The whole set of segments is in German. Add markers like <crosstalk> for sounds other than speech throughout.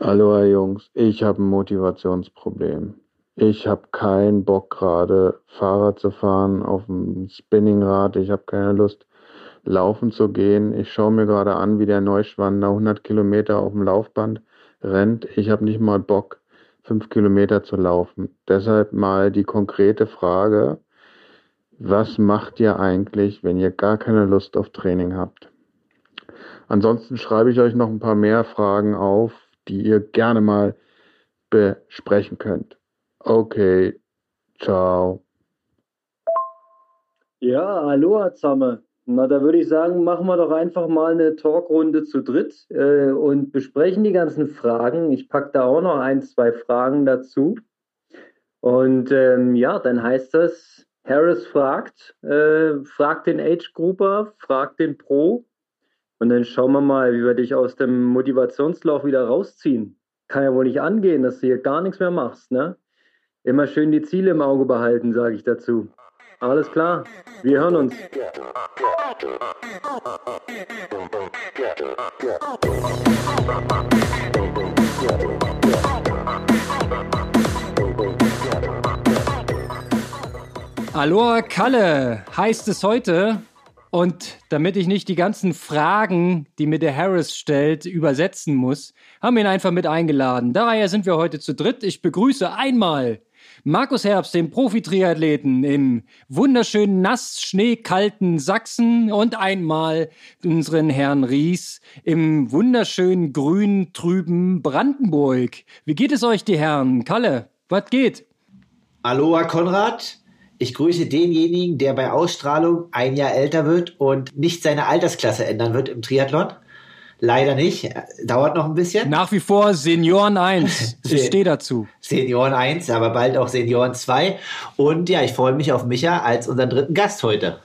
Hallo Jungs, ich habe ein Motivationsproblem. Ich habe keinen Bock gerade Fahrrad zu fahren auf dem Spinningrad. Ich habe keine Lust laufen zu gehen. Ich schaue mir gerade an, wie der Neuschwander 100 Kilometer auf dem Laufband rennt. Ich habe nicht mal Bock, fünf Kilometer zu laufen. Deshalb mal die konkrete Frage, was macht ihr eigentlich, wenn ihr gar keine Lust auf Training habt? Ansonsten schreibe ich euch noch ein paar mehr Fragen auf, die ihr gerne mal besprechen könnt. Okay, ciao. Ja, hallo zusammen. Na, da würde ich sagen, machen wir doch einfach mal eine Talkrunde zu dritt äh, und besprechen die ganzen Fragen. Ich packe da auch noch ein, zwei Fragen dazu. Und ähm, ja, dann heißt das, Harris fragt, äh, fragt den Age Grouper, fragt den Pro und dann schauen wir mal, wie wir dich aus dem Motivationslauf wieder rausziehen. Kann ja wohl nicht angehen, dass du hier gar nichts mehr machst, ne? Immer schön die Ziele im Auge behalten, sage ich dazu. Alles klar, wir hören uns. Aloha Kalle heißt es heute. Und damit ich nicht die ganzen Fragen, die mir der Harris stellt, übersetzen muss, haben wir ihn einfach mit eingeladen. Daher sind wir heute zu dritt. Ich begrüße einmal Markus Herbst, den Profi-Triathleten im wunderschönen nass schneekalten Sachsen und einmal unseren Herrn Ries im wunderschönen grün trüben Brandenburg. Wie geht es euch, die Herren? Kalle, was geht? Aloha Konrad, ich grüße denjenigen, der bei Ausstrahlung ein Jahr älter wird und nicht seine Altersklasse ändern wird im Triathlon. Leider nicht. Dauert noch ein bisschen. Nach wie vor Senioren 1. <laughs> Ich stehe dazu. Senioren 1, aber bald auch Senioren 2. Und ja, ich freue mich auf Micha als unseren dritten Gast heute.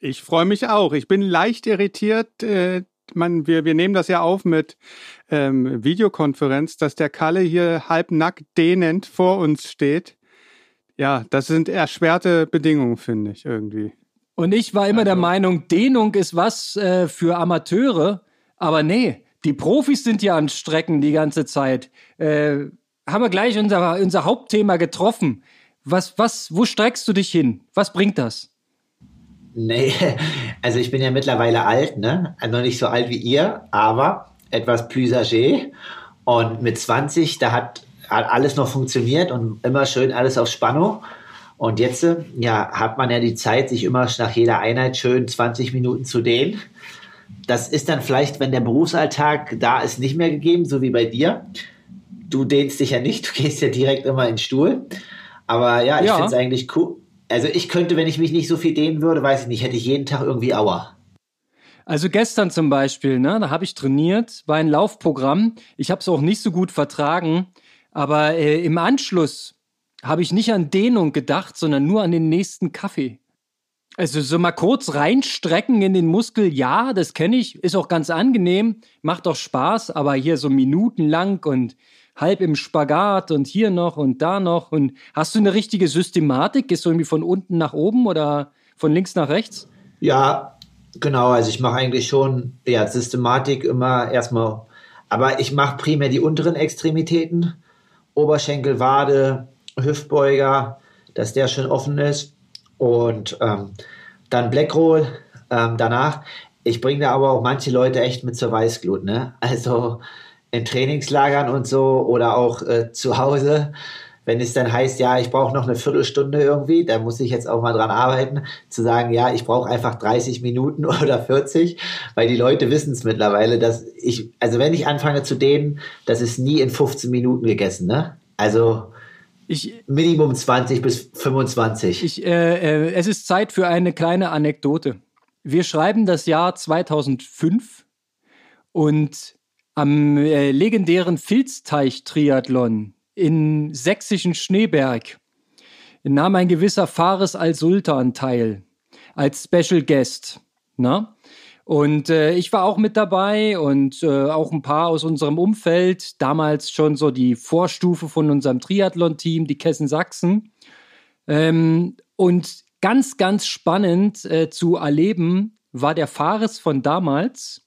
Ich freue mich auch. Ich bin leicht irritiert. Äh, man, wir, wir nehmen das ja auf mit ähm, Videokonferenz, dass der Kalle hier halbnackt dehnend vor uns steht. Ja, das sind erschwerte Bedingungen, finde ich irgendwie. Und ich war immer also. der Meinung, Dehnung ist was äh, für Amateure. Aber nee, die Profis sind ja an Strecken die ganze Zeit. Äh, haben wir gleich unser, unser Hauptthema getroffen. Was, was, wo streckst du dich hin? Was bringt das? Nee, <laughs> also ich bin ja mittlerweile alt, ne? Also nicht so alt wie ihr, aber etwas plus âgé. Und mit 20, da hat, hat alles noch funktioniert und immer schön alles auf Spannung. Und jetzt, ja, hat man ja die Zeit, sich immer nach jeder Einheit schön 20 Minuten zu dehnen das ist dann vielleicht, wenn der Berufsalltag da ist, nicht mehr gegeben, so wie bei dir. Du dehnst dich ja nicht, du gehst ja direkt immer in den Stuhl. Aber ja, ich ja. finde es eigentlich cool. Also ich könnte, wenn ich mich nicht so viel dehnen würde, weiß ich nicht, hätte ich jeden Tag irgendwie Aua. Also gestern zum Beispiel, ne, da habe ich trainiert, war ein Laufprogramm. Ich habe es auch nicht so gut vertragen, aber äh, im Anschluss habe ich nicht an Dehnung gedacht, sondern nur an den nächsten Kaffee. Also so mal kurz reinstrecken in den Muskel, ja, das kenne ich, ist auch ganz angenehm, macht auch Spaß, aber hier so minutenlang und halb im Spagat und hier noch und da noch. Und hast du eine richtige Systematik? Gehst du irgendwie von unten nach oben oder von links nach rechts? Ja, genau. Also ich mache eigentlich schon ja, Systematik immer erstmal, aber ich mache primär die unteren Extremitäten, Oberschenkel, Wade, Hüftbeuger, dass der schön offen ist und ähm, dann Blackroll ähm, danach. Ich bringe da aber auch manche Leute echt mit zur Weißglut. Ne? Also in Trainingslagern und so oder auch äh, zu Hause, wenn es dann heißt, ja, ich brauche noch eine Viertelstunde irgendwie, da muss ich jetzt auch mal dran arbeiten, zu sagen, ja, ich brauche einfach 30 Minuten <laughs> oder 40, weil die Leute wissen es mittlerweile, dass ich, also wenn ich anfange zu dehnen, das ist nie in 15 Minuten gegessen, ne? Also ich, Minimum 20 bis 25. Ich, äh, äh, es ist Zeit für eine kleine Anekdote. Wir schreiben das Jahr 2005 und am äh, legendären Filzteich-Triathlon in sächsischen Schneeberg nahm ein gewisser Fares al-Sultan teil als Special Guest. Na? Und äh, ich war auch mit dabei und äh, auch ein paar aus unserem Umfeld, damals schon so die Vorstufe von unserem Triathlon-Team, die Kessen Sachsen. Ähm, und ganz, ganz spannend äh, zu erleben war der Fares von damals,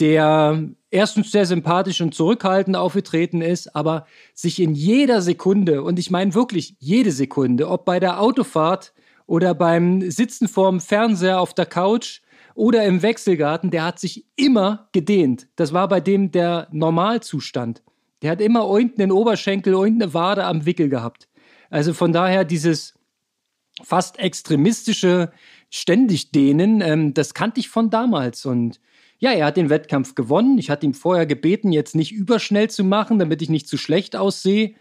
der erstens sehr sympathisch und zurückhaltend aufgetreten ist, aber sich in jeder Sekunde, und ich meine wirklich jede Sekunde, ob bei der Autofahrt oder beim Sitzen vorm Fernseher auf der Couch oder im Wechselgarten, der hat sich immer gedehnt. Das war bei dem der Normalzustand. Der hat immer unten den Oberschenkel, unten eine Wade am Wickel gehabt. Also von daher dieses fast extremistische ständig dehnen, ähm, das kannte ich von damals und ja, er hat den Wettkampf gewonnen. Ich hatte ihm vorher gebeten, jetzt nicht überschnell zu machen, damit ich nicht zu schlecht aussehe.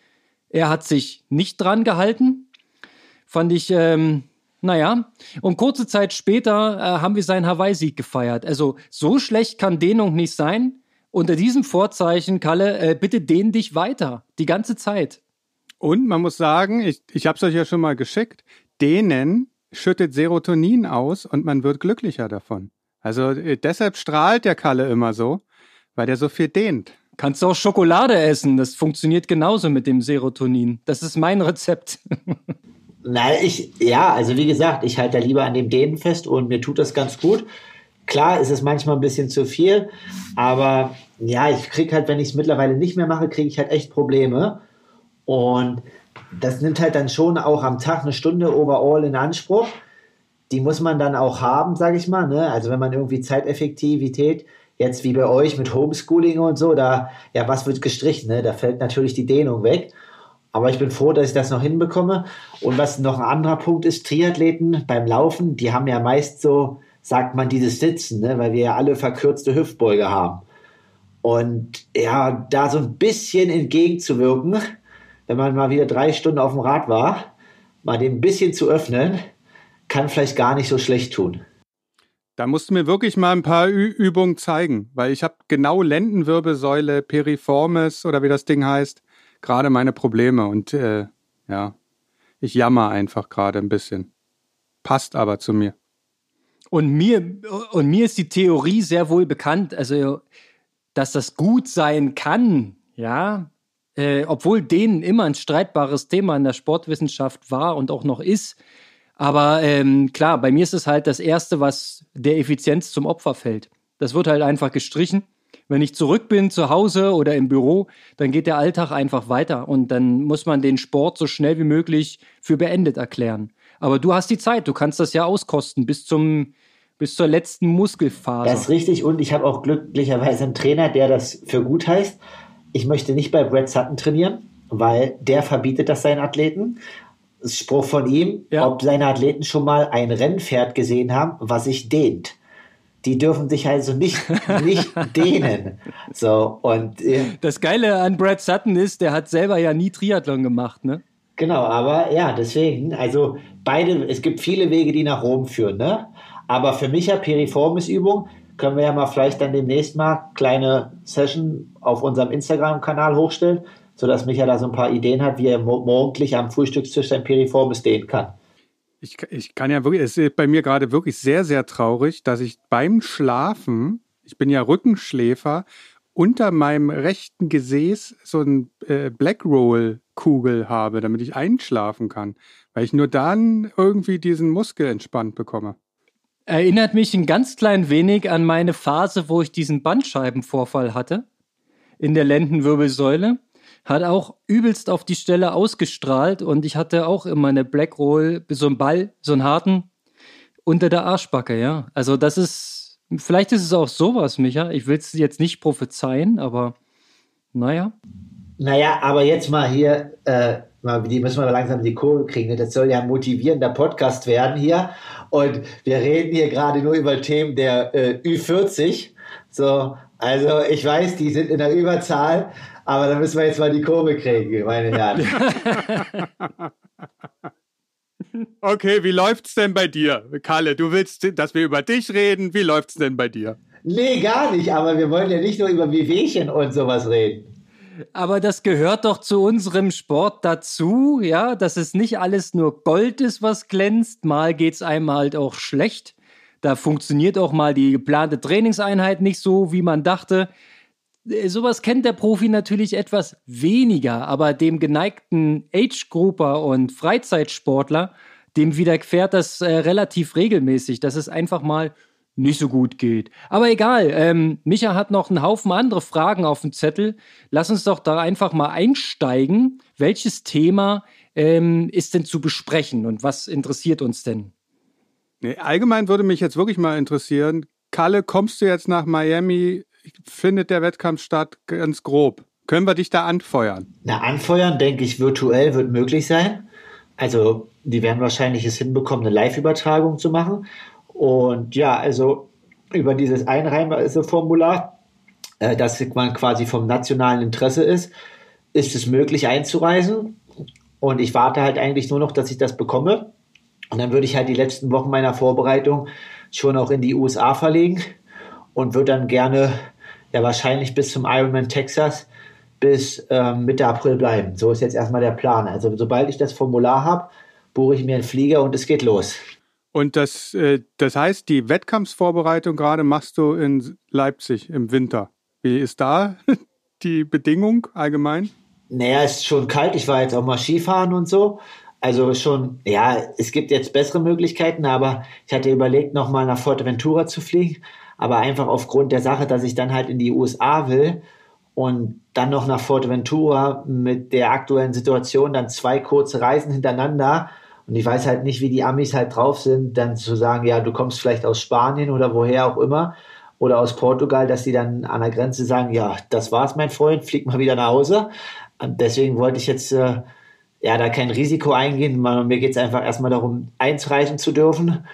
Er hat sich nicht dran gehalten. Fand ich, ähm, naja. Und kurze Zeit später äh, haben wir seinen Hawaii-Sieg gefeiert. Also so schlecht kann Dehnung nicht sein. Unter diesem Vorzeichen, Kalle, äh, bitte dehn dich weiter. Die ganze Zeit. Und man muss sagen, ich, ich habe es euch ja schon mal geschickt, dehnen schüttet Serotonin aus und man wird glücklicher davon. Also äh, deshalb strahlt der Kalle immer so, weil der so viel dehnt. Kannst du auch Schokolade essen, das funktioniert genauso mit dem Serotonin. Das ist mein Rezept. <laughs> Nein, ich, ja, also wie gesagt, ich halte da lieber an dem Dehnen fest und mir tut das ganz gut. Klar ist es manchmal ein bisschen zu viel, aber ja, ich kriege halt, wenn ich es mittlerweile nicht mehr mache, kriege ich halt echt Probleme. Und das nimmt halt dann schon auch am Tag eine Stunde overall in Anspruch die muss man dann auch haben, sage ich mal. Ne? Also wenn man irgendwie Zeiteffektivität, jetzt wie bei euch mit Homeschooling und so, da, ja, was wird gestrichen? Ne? Da fällt natürlich die Dehnung weg. Aber ich bin froh, dass ich das noch hinbekomme. Und was noch ein anderer Punkt ist, Triathleten beim Laufen, die haben ja meist so, sagt man, dieses Sitzen, ne? weil wir ja alle verkürzte Hüftbeuge haben. Und ja, da so ein bisschen entgegenzuwirken, wenn man mal wieder drei Stunden auf dem Rad war, mal den ein bisschen zu öffnen, kann vielleicht gar nicht so schlecht tun. Da musst du mir wirklich mal ein paar Ü Übungen zeigen, weil ich habe genau Lendenwirbelsäule, Periformis oder wie das Ding heißt, gerade meine Probleme und äh, ja, ich jammer einfach gerade ein bisschen. Passt aber zu mir. Und mir, und mir ist die Theorie sehr wohl bekannt, also dass das gut sein kann, ja, äh, obwohl denen immer ein streitbares Thema in der Sportwissenschaft war und auch noch ist, aber ähm, klar, bei mir ist es halt das Erste, was der Effizienz zum Opfer fällt. Das wird halt einfach gestrichen. Wenn ich zurück bin zu Hause oder im Büro, dann geht der Alltag einfach weiter und dann muss man den Sport so schnell wie möglich für beendet erklären. Aber du hast die Zeit, du kannst das ja auskosten bis zum bis zur letzten Muskelphase. Das ist richtig und ich habe auch glücklicherweise einen Trainer, der das für gut heißt. Ich möchte nicht bei Brad Sutton trainieren, weil der verbietet das seinen Athleten. Spruch von ihm, ja. ob seine Athleten schon mal ein Rennpferd gesehen haben, was sich dehnt. Die dürfen sich also nicht, <laughs> nicht dehnen. So, und, äh, das Geile an Brad Sutton ist, der hat selber ja nie Triathlon gemacht, ne? Genau, aber ja, deswegen, also beide, es gibt viele Wege, die nach Rom führen, ne? Aber für mich ja Piriformis-Übung können wir ja mal vielleicht dann demnächst mal kleine Session auf unserem Instagram-Kanal hochstellen sodass Micha da so ein paar Ideen hat, wie er morgendlich am Frühstückstisch sein Piriformis dehnen kann. Ich, ich kann ja wirklich, es ist bei mir gerade wirklich sehr, sehr traurig, dass ich beim Schlafen, ich bin ja Rückenschläfer, unter meinem rechten Gesäß so ein äh, Blackroll-Kugel habe, damit ich einschlafen kann, weil ich nur dann irgendwie diesen Muskel entspannt bekomme. Erinnert mich ein ganz klein wenig an meine Phase, wo ich diesen Bandscheibenvorfall hatte in der Lendenwirbelsäule hat auch übelst auf die Stelle ausgestrahlt und ich hatte auch immer eine Black Roll, so einen Ball, so einen harten unter der Arschbacke, ja. Also das ist, vielleicht ist es auch sowas, Micha. Ich will es jetzt nicht prophezeien, aber naja. Naja, aber jetzt mal hier, äh, die müssen wir langsam die Kurve kriegen. Ne? Das soll ja ein motivierender Podcast werden hier. Und wir reden hier gerade nur über Themen der äh, Ü40. So, also ich weiß, die sind in der Überzahl, aber da müssen wir jetzt mal die Kurve kriegen, meine Herren. <laughs> okay, wie läuft's denn bei dir, Kalle? Du willst, dass wir über dich reden. Wie läuft's denn bei dir? Nee, gar nicht, aber wir wollen ja nicht nur über Wehwehchen und sowas reden. Aber das gehört doch zu unserem Sport dazu, ja, dass es nicht alles nur Gold ist, was glänzt. Mal geht's einem halt auch schlecht. Da funktioniert auch mal die geplante Trainingseinheit nicht so, wie man dachte. Äh, sowas kennt der Profi natürlich etwas weniger, aber dem geneigten Age-Grupper und Freizeitsportler, dem widerfährt das äh, relativ regelmäßig, dass es einfach mal nicht so gut geht. Aber egal, ähm, Micha hat noch einen Haufen andere Fragen auf dem Zettel. Lass uns doch da einfach mal einsteigen. Welches Thema ähm, ist denn zu besprechen und was interessiert uns denn? Allgemein würde mich jetzt wirklich mal interessieren, Kalle, kommst du jetzt nach Miami? Findet der Wettkampf statt? Ganz grob. Können wir dich da anfeuern? Na, anfeuern, denke ich, virtuell wird möglich sein. Also, die werden wahrscheinlich es hinbekommen, eine Live-Übertragung zu machen. Und ja, also über dieses Einreiseformular, äh, das man quasi vom nationalen Interesse ist, ist es möglich einzureisen. Und ich warte halt eigentlich nur noch, dass ich das bekomme. Und dann würde ich halt die letzten Wochen meiner Vorbereitung schon auch in die USA verlegen und würde dann gerne ja wahrscheinlich bis zum Ironman Texas bis ähm, Mitte April bleiben. So ist jetzt erstmal der Plan. Also sobald ich das Formular habe, buche ich mir einen Flieger und es geht los. Und das, äh, das heißt, die Wettkampfsvorbereitung gerade machst du in Leipzig im Winter. Wie ist da <laughs> die Bedingung allgemein? Naja, es ist schon kalt. Ich war jetzt auch mal Skifahren und so. Also schon, ja, es gibt jetzt bessere Möglichkeiten, aber ich hatte überlegt, nochmal nach Fuerteventura zu fliegen. Aber einfach aufgrund der Sache, dass ich dann halt in die USA will und dann noch nach Fuerteventura mit der aktuellen Situation dann zwei kurze Reisen hintereinander und ich weiß halt nicht, wie die Amis halt drauf sind, dann zu sagen, ja, du kommst vielleicht aus Spanien oder woher auch immer oder aus Portugal, dass die dann an der Grenze sagen, ja, das war's, mein Freund, flieg mal wieder nach Hause. Und deswegen wollte ich jetzt äh, ja da kein Risiko eingehen. Mir geht es einfach erstmal darum, einzureisen zu dürfen.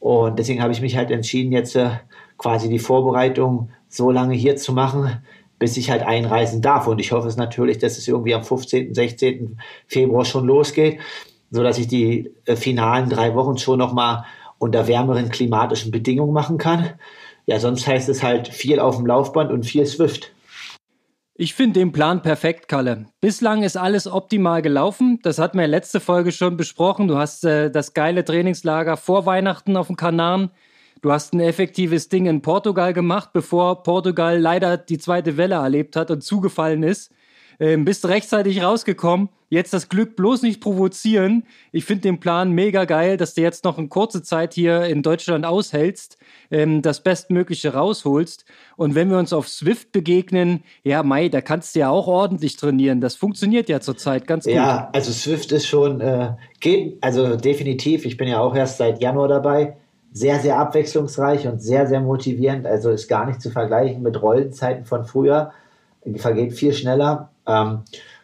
Und deswegen habe ich mich halt entschieden, jetzt äh, quasi die Vorbereitung so lange hier zu machen, bis ich halt einreisen darf. Und ich hoffe es natürlich, dass es irgendwie am 15., 16. Februar schon losgeht so dass ich die äh, finalen drei Wochen schon noch mal unter wärmeren klimatischen Bedingungen machen kann. Ja, sonst heißt es halt viel auf dem Laufband und viel Swift. Ich finde den Plan perfekt, Kalle. Bislang ist alles optimal gelaufen. Das hatten wir letzte Folge schon besprochen. Du hast äh, das geile Trainingslager vor Weihnachten auf dem Kanaren. Du hast ein effektives Ding in Portugal gemacht, bevor Portugal leider die zweite Welle erlebt hat und zugefallen ist. Ähm, bist rechtzeitig rausgekommen. Jetzt das Glück bloß nicht provozieren. Ich finde den Plan mega geil, dass du jetzt noch eine kurze Zeit hier in Deutschland aushältst, ähm, das Bestmögliche rausholst. Und wenn wir uns auf Swift begegnen, ja, Mai, da kannst du ja auch ordentlich trainieren. Das funktioniert ja zurzeit ganz gut. Ja, also Swift ist schon, äh, geht, also definitiv. Ich bin ja auch erst seit Januar dabei. Sehr, sehr abwechslungsreich und sehr, sehr motivierend. Also ist gar nicht zu vergleichen mit Rollenzeiten von früher. Vergeht viel schneller ähm,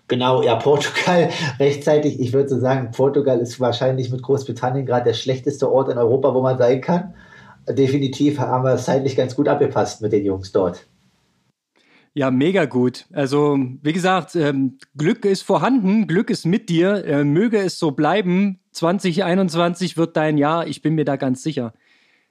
genau, ja, Portugal <laughs> rechtzeitig. Ich würde so sagen, Portugal ist wahrscheinlich mit Großbritannien gerade der schlechteste Ort in Europa, wo man sein kann. Definitiv haben wir es zeitlich ganz gut abgepasst mit den Jungs dort. Ja, mega gut. Also, wie gesagt, ähm, Glück ist vorhanden, Glück ist mit dir. Äh, möge es so bleiben. 2021 wird dein Jahr, ich bin mir da ganz sicher.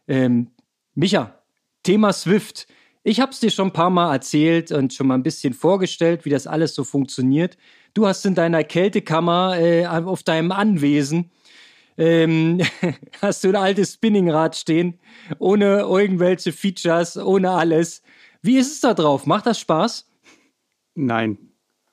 Ähm, Micha, Thema Swift. Ich habe es dir schon ein paar Mal erzählt und schon mal ein bisschen vorgestellt, wie das alles so funktioniert. Du hast in deiner Kältekammer äh, auf deinem Anwesen ähm, <laughs> hast du ein altes Spinningrad stehen, ohne irgendwelche Features, ohne alles. Wie ist es da drauf? Macht das Spaß? Nein.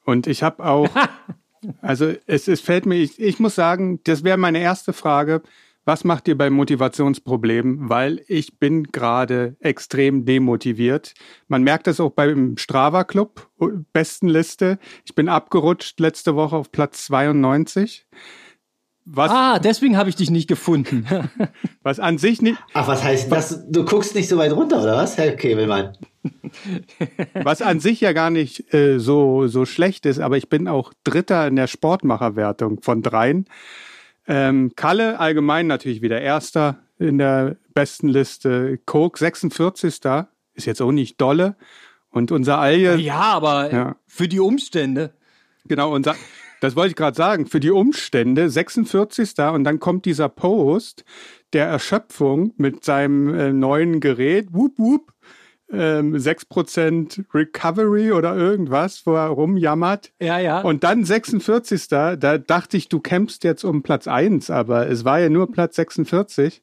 Und ich habe auch, <laughs> also es, es fällt mir, ich, ich muss sagen, das wäre meine erste Frage. Was macht ihr bei Motivationsproblemen? Weil ich bin gerade extrem demotiviert. Man merkt das auch beim Strava Club, Bestenliste. Ich bin abgerutscht letzte Woche auf Platz 92. Was, ah, deswegen habe ich dich nicht gefunden. <laughs> was an sich nicht. Ach, was heißt das? Du guckst nicht so weit runter, oder was, Herr Kebelmann? <laughs> was an sich ja gar nicht äh, so, so schlecht ist, aber ich bin auch Dritter in der Sportmacherwertung von dreien. Ähm, Kalle allgemein natürlich wieder Erster in der besten Liste. Coke 46. Ist jetzt auch nicht dolle. Und unser Alje. Ja, aber ja. für die Umstände. Genau, unser, das wollte ich gerade sagen. Für die Umstände 46. Und dann kommt dieser Post der Erschöpfung mit seinem äh, neuen Gerät. Wup, wup ähm, 6% Recovery oder irgendwas, wo er rumjammert. Ja, ja. Und dann 46. Da dachte ich, du kämpfst jetzt um Platz 1, aber es war ja nur Platz 46.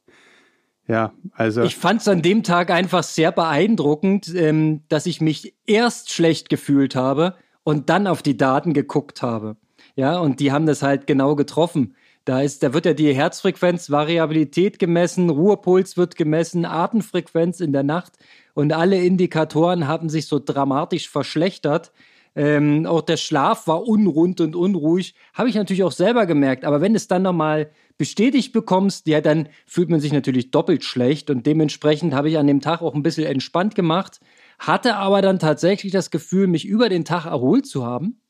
Ja, also. Ich fand es an dem Tag einfach sehr beeindruckend, ähm, dass ich mich erst schlecht gefühlt habe und dann auf die Daten geguckt habe. Ja, und die haben das halt genau getroffen. Da, ist, da wird ja die Herzfrequenz, Variabilität gemessen, Ruhepuls wird gemessen, Atemfrequenz in der Nacht und alle Indikatoren haben sich so dramatisch verschlechtert. Ähm, auch der Schlaf war unrund und unruhig. Habe ich natürlich auch selber gemerkt. Aber wenn es dann nochmal bestätigt bekommst, ja, dann fühlt man sich natürlich doppelt schlecht. Und dementsprechend habe ich an dem Tag auch ein bisschen entspannt gemacht. Hatte aber dann tatsächlich das Gefühl, mich über den Tag erholt zu haben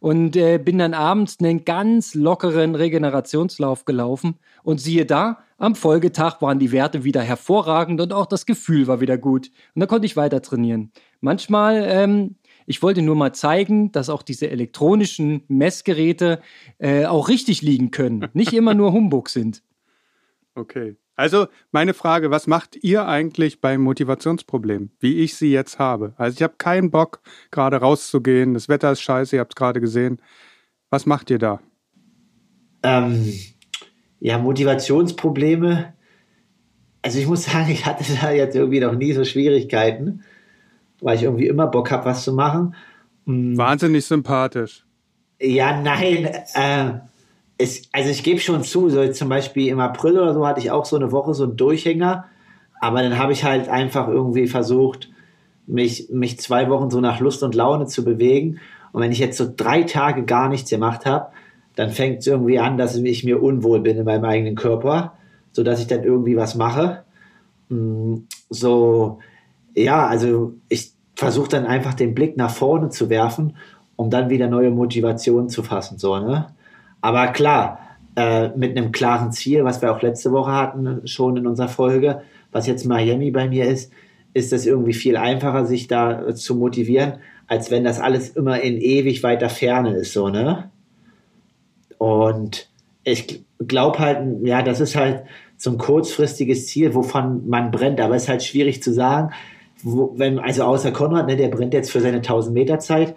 und äh, bin dann abends einen ganz lockeren Regenerationslauf gelaufen und siehe da, am Folgetag waren die Werte wieder hervorragend und auch das Gefühl war wieder gut und da konnte ich weiter trainieren. Manchmal, ähm, ich wollte nur mal zeigen, dass auch diese elektronischen Messgeräte äh, auch richtig liegen können, nicht immer nur Humbug sind. Okay. Also meine Frage, was macht ihr eigentlich beim Motivationsproblem, wie ich sie jetzt habe? Also ich habe keinen Bock, gerade rauszugehen, das Wetter ist scheiße, ihr habt es gerade gesehen. Was macht ihr da? Ähm, ja, Motivationsprobleme. Also ich muss sagen, <laughs> ich hatte da jetzt irgendwie noch nie so Schwierigkeiten, weil ich irgendwie immer Bock habe, was zu machen. Hm. Wahnsinnig sympathisch. Ja, nein. Äh, es, also ich gebe schon zu, so zum Beispiel im April oder so hatte ich auch so eine Woche so einen Durchhänger, aber dann habe ich halt einfach irgendwie versucht, mich, mich zwei Wochen so nach Lust und Laune zu bewegen. Und wenn ich jetzt so drei Tage gar nichts gemacht habe, dann fängt es irgendwie an, dass ich mir unwohl bin in meinem eigenen Körper, so dass ich dann irgendwie was mache. Mm, so, ja, also ich versuche dann einfach den Blick nach vorne zu werfen, um dann wieder neue Motivationen zu fassen, so, ne? Aber klar, äh, mit einem klaren Ziel, was wir auch letzte Woche hatten, schon in unserer Folge, was jetzt Miami bei mir ist, ist es irgendwie viel einfacher, sich da zu motivieren, als wenn das alles immer in ewig weiter Ferne ist, so, ne? Und ich glaube halt, ja, das ist halt so ein kurzfristiges Ziel, wovon man brennt, aber es ist halt schwierig zu sagen, wo, wenn, also außer Konrad, ne, der brennt jetzt für seine 1000 Meter Zeit,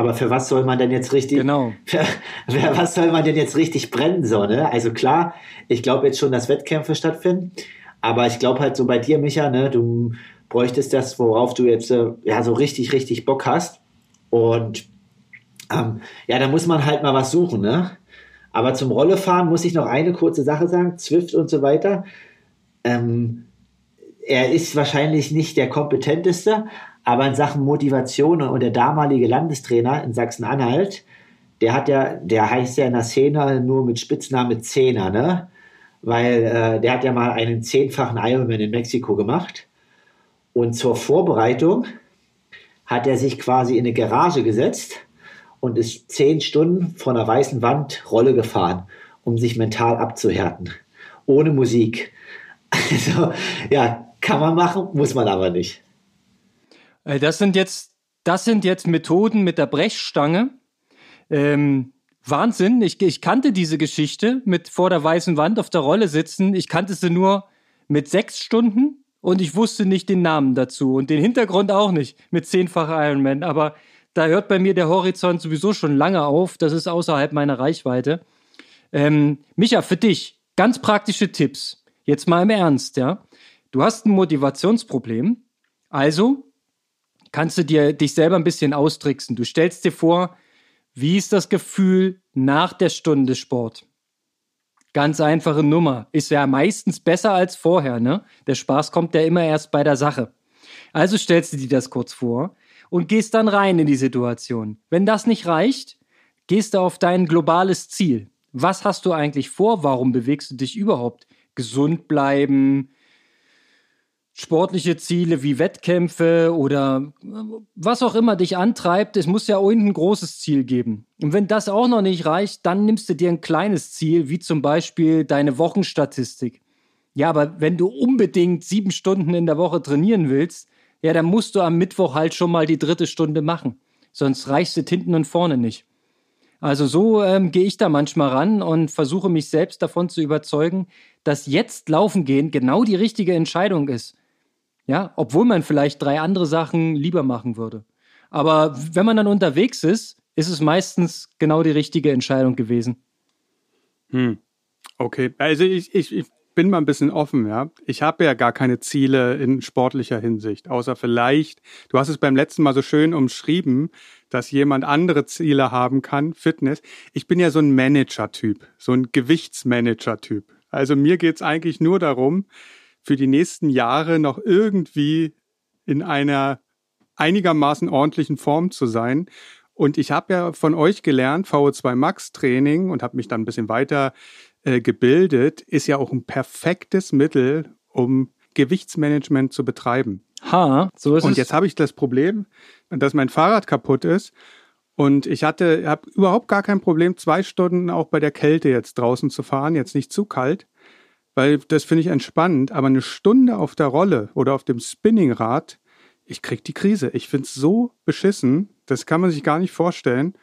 aber für was soll man denn jetzt richtig, genau. <laughs> für, für was soll man denn jetzt richtig brennen, so, ne? Also klar, ich glaube jetzt schon, dass Wettkämpfe stattfinden, aber ich glaube halt so bei dir, Micha, ne, du bräuchtest das, worauf du jetzt äh, ja so richtig, richtig Bock hast. Und ähm, ja, da muss man halt mal was suchen, ne? Aber zum Rollefahren muss ich noch eine kurze Sache sagen, Zwift und so weiter. Ähm, er ist wahrscheinlich nicht der kompetenteste, aber in Sachen Motivation und der damalige Landestrainer in Sachsen-Anhalt, der hat ja, der heißt ja in der Szene nur mit Spitzname Zehner, ne? Weil äh, der hat ja mal einen zehnfachen Ironman in Mexiko gemacht. Und zur Vorbereitung hat er sich quasi in eine Garage gesetzt und ist zehn Stunden vor einer weißen Wand Rolle gefahren, um sich mental abzuhärten. Ohne Musik. <laughs> Also, ja, kann man machen, muss man aber nicht. Äh, das sind jetzt, das sind jetzt Methoden mit der Brechstange. Ähm, Wahnsinn. Ich, ich kannte diese Geschichte mit vor der weißen Wand auf der Rolle sitzen. Ich kannte sie nur mit sechs Stunden und ich wusste nicht den Namen dazu und den Hintergrund auch nicht mit zehnfacher Ironman. Aber da hört bei mir der Horizont sowieso schon lange auf. Das ist außerhalb meiner Reichweite. Ähm, Micha, für dich ganz praktische Tipps. Jetzt mal im Ernst, ja. Du hast ein Motivationsproblem. Also kannst du dir dich selber ein bisschen austricksen. Du stellst dir vor, wie ist das Gefühl nach der Stunde Sport? Ganz einfache Nummer. Ist ja meistens besser als vorher, ne? Der Spaß kommt ja immer erst bei der Sache. Also stellst du dir das kurz vor und gehst dann rein in die Situation. Wenn das nicht reicht, gehst du auf dein globales Ziel. Was hast du eigentlich vor? Warum bewegst du dich überhaupt? Gesund bleiben, sportliche Ziele wie Wettkämpfe oder was auch immer dich antreibt, es muss ja irgendein großes Ziel geben. Und wenn das auch noch nicht reicht, dann nimmst du dir ein kleines Ziel, wie zum Beispiel deine Wochenstatistik. Ja, aber wenn du unbedingt sieben Stunden in der Woche trainieren willst, ja, dann musst du am Mittwoch halt schon mal die dritte Stunde machen. Sonst reichst du hinten und vorne nicht. Also so ähm, gehe ich da manchmal ran und versuche mich selbst davon zu überzeugen, dass jetzt laufen gehen genau die richtige Entscheidung ist. Ja, obwohl man vielleicht drei andere Sachen lieber machen würde. Aber wenn man dann unterwegs ist, ist es meistens genau die richtige Entscheidung gewesen. Hm. Okay, also ich, ich, ich bin mal ein bisschen offen, ja. Ich habe ja gar keine Ziele in sportlicher Hinsicht, außer vielleicht, du hast es beim letzten Mal so schön umschrieben, dass jemand andere Ziele haben kann, Fitness. Ich bin ja so ein Manager-Typ, so ein Gewichtsmanager-Typ. Also mir geht's eigentlich nur darum, für die nächsten Jahre noch irgendwie in einer einigermaßen ordentlichen Form zu sein. Und ich habe ja von euch gelernt, VO2 Max Training und habe mich dann ein bisschen weiter äh, gebildet, ist ja auch ein perfektes Mittel, um Gewichtsmanagement zu betreiben. Ha, so ist und es. jetzt habe ich das Problem, dass mein Fahrrad kaputt ist. Und ich hatte, habe überhaupt gar kein Problem, zwei Stunden auch bei der Kälte jetzt draußen zu fahren, jetzt nicht zu kalt, weil das finde ich entspannend. Aber eine Stunde auf der Rolle oder auf dem Spinningrad, ich krieg die Krise. Ich finde es so beschissen, das kann man sich gar nicht vorstellen.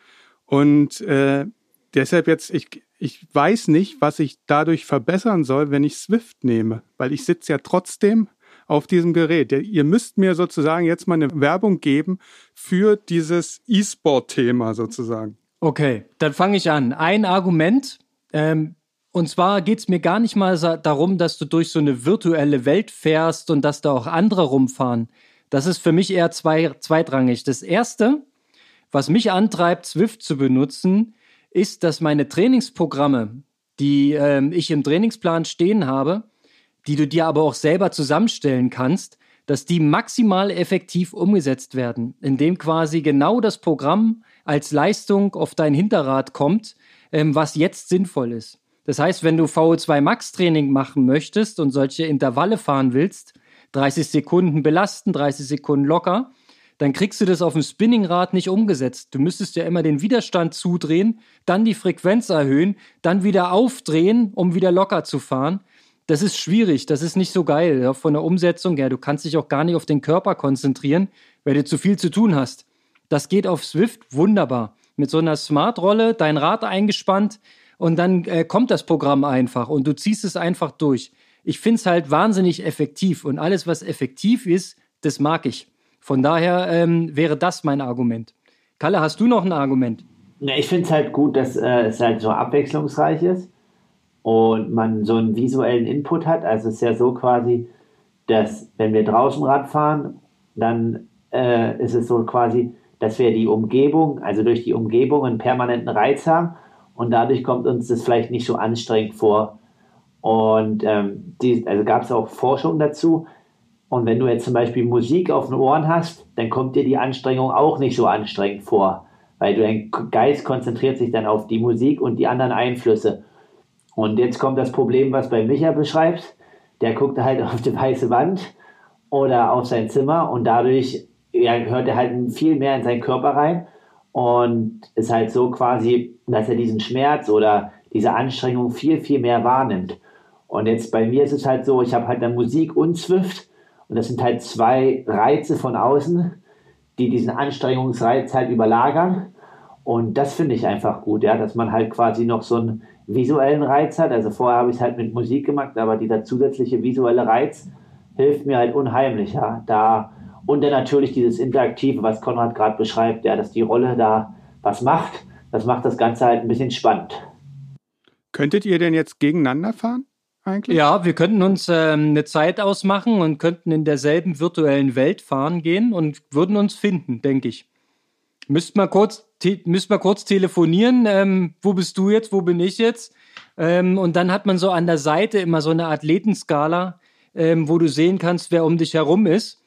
Und äh, deshalb jetzt, ich, ich weiß nicht, was ich dadurch verbessern soll, wenn ich Swift nehme, weil ich sitze ja trotzdem auf diesem Gerät. Ihr müsst mir sozusagen jetzt mal eine Werbung geben für dieses E-Sport-Thema sozusagen. Okay, dann fange ich an. Ein Argument, ähm, und zwar geht es mir gar nicht mal darum, dass du durch so eine virtuelle Welt fährst und dass da auch andere rumfahren. Das ist für mich eher zwei, zweitrangig. Das Erste, was mich antreibt, Swift zu benutzen, ist, dass meine Trainingsprogramme, die ähm, ich im Trainingsplan stehen habe, die du dir aber auch selber zusammenstellen kannst, dass die maximal effektiv umgesetzt werden, indem quasi genau das Programm als Leistung auf dein Hinterrad kommt, ähm, was jetzt sinnvoll ist. Das heißt, wenn du VO2 Max Training machen möchtest und solche Intervalle fahren willst, 30 Sekunden belasten, 30 Sekunden locker, dann kriegst du das auf dem Spinningrad nicht umgesetzt. Du müsstest ja immer den Widerstand zudrehen, dann die Frequenz erhöhen, dann wieder aufdrehen, um wieder locker zu fahren. Das ist schwierig, das ist nicht so geil von der Umsetzung her. Du kannst dich auch gar nicht auf den Körper konzentrieren, weil du zu viel zu tun hast. Das geht auf Swift wunderbar. Mit so einer Smart-Rolle, dein Rad eingespannt und dann äh, kommt das Programm einfach und du ziehst es einfach durch. Ich finde es halt wahnsinnig effektiv und alles, was effektiv ist, das mag ich. Von daher ähm, wäre das mein Argument. Kalle, hast du noch ein Argument? Ja, ich finde es halt gut, dass äh, es halt so abwechslungsreich ist und man so einen visuellen Input hat. Also es ist ja so quasi, dass wenn wir draußen Rad fahren, dann äh, ist es so quasi, dass wir die Umgebung, also durch die Umgebung einen permanenten Reiz haben und dadurch kommt uns das vielleicht nicht so anstrengend vor. Und ähm, die, also gab es auch Forschung dazu. Und wenn du jetzt zum Beispiel Musik auf den Ohren hast, dann kommt dir die Anstrengung auch nicht so anstrengend vor, weil dein Geist konzentriert sich dann auf die Musik und die anderen Einflüsse. Und jetzt kommt das Problem, was bei Micha beschreibt. Der guckt halt <laughs> auf die weiße Wand oder auf sein Zimmer und dadurch ja, hört er halt viel mehr in seinen Körper rein und ist halt so quasi, dass er diesen Schmerz oder diese Anstrengung viel, viel mehr wahrnimmt. Und jetzt bei mir ist es halt so, ich habe halt dann Musik und Swift und das sind halt zwei Reize von außen, die diesen Anstrengungsreiz halt überlagern. Und das finde ich einfach gut, ja, dass man halt quasi noch so einen visuellen Reiz hat. Also vorher habe ich es halt mit Musik gemacht, aber dieser zusätzliche visuelle Reiz hilft mir halt unheimlich, ja. Da, und dann natürlich dieses Interaktive, was Konrad gerade beschreibt, ja, dass die Rolle da was macht. Das macht das Ganze halt ein bisschen spannend. Könntet ihr denn jetzt gegeneinander fahren? Eigentlich? Ja, wir könnten uns ähm, eine Zeit ausmachen und könnten in derselben virtuellen Welt fahren gehen und würden uns finden, denke ich. Müsst mal kurz, müsst mal kurz telefonieren. Ähm, wo bist du jetzt? Wo bin ich jetzt? Ähm, und dann hat man so an der Seite immer so eine Athletenskala, ähm, wo du sehen kannst, wer um dich herum ist.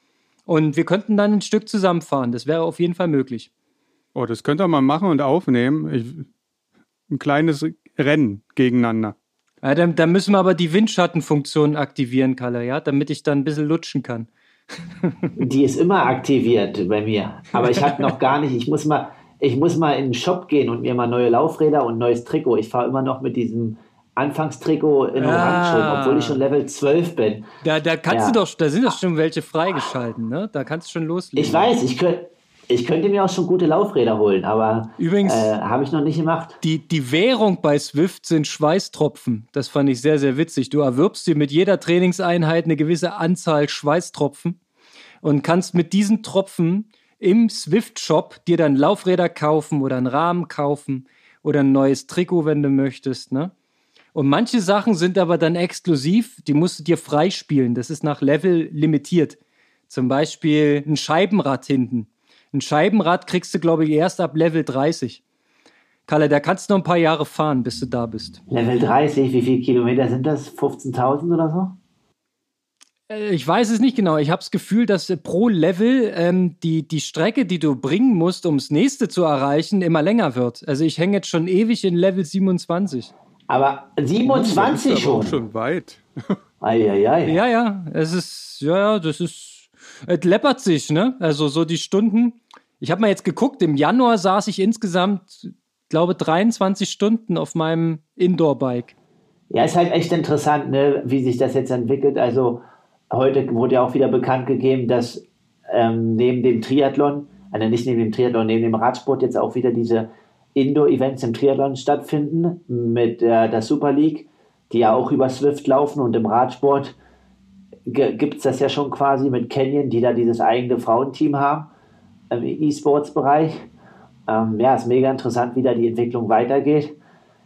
Und wir könnten dann ein Stück zusammenfahren. Das wäre auf jeden Fall möglich. Oh, das könnt ihr mal machen und aufnehmen. Ich, ein kleines Rennen gegeneinander. Ja, dann, dann müssen wir aber die Windschattenfunktion aktivieren, Kalle, ja, damit ich dann ein bisschen lutschen kann. Die ist immer aktiviert bei mir. Aber ich habe noch gar nicht, ich muss mal, ich muss mal in den Shop gehen und mir mal neue Laufräder und neues Trikot. Ich fahre immer noch mit diesem Anfangstrikot in ah. Orange schon, obwohl ich schon Level 12 bin. Da, da kannst ja. du doch, da sind doch schon welche freigeschalten, ne? Da kannst du schon loslegen. Ich weiß, ich könnte. Ich könnte mir auch schon gute Laufräder holen, aber Übrigens, äh, habe ich noch nicht gemacht. Die, die Währung bei Swift sind Schweißtropfen. Das fand ich sehr, sehr witzig. Du erwirbst dir mit jeder Trainingseinheit eine gewisse Anzahl Schweißtropfen und kannst mit diesen Tropfen im Swift-Shop dir dann Laufräder kaufen oder einen Rahmen kaufen oder ein neues Trikot, wenn du möchtest. Ne? Und manche Sachen sind aber dann exklusiv, die musst du dir freispielen. Das ist nach Level limitiert. Zum Beispiel ein Scheibenrad hinten Ein Scheibenrad kriegst du, glaube ich, erst ab Level 30. Kalle, da kannst du noch ein paar Jahre fahren, bis du da bist. Level 30, wie viele Kilometer sind das? 15.000 oder so? Äh, ich weiß es nicht genau. Ich habe das Gefühl, dass pro Level ähm, die, die Strecke, die du bringen musst, um das nächste zu erreichen, immer länger wird. Also ich hänge jetzt schon ewig in Level 27. Aber 27 ist aber schon. schon weit. <laughs> Eieiei. Ja, ja, es ist, ja, ja, das ist, es läppert sich, ne? Also so die Stunden. Ich habe mal jetzt geguckt, im Januar saß ich insgesamt, glaube 23 Stunden auf meinem Indoor-Bike. Ja, ist halt echt interessant, ne, wie sich das jetzt entwickelt. Also heute wurde ja auch wieder bekannt gegeben, dass ähm, neben dem Triathlon, also nicht neben dem Triathlon, neben dem Radsport jetzt auch wieder diese Indoor-Events im Triathlon stattfinden mit äh, der Super League, die ja auch über Swift laufen und im Radsport gibt es das ja schon quasi mit Canyon, die da dieses eigene Frauenteam haben im E-Sports-Bereich. Ähm, ja, ist mega interessant, wie da die Entwicklung weitergeht.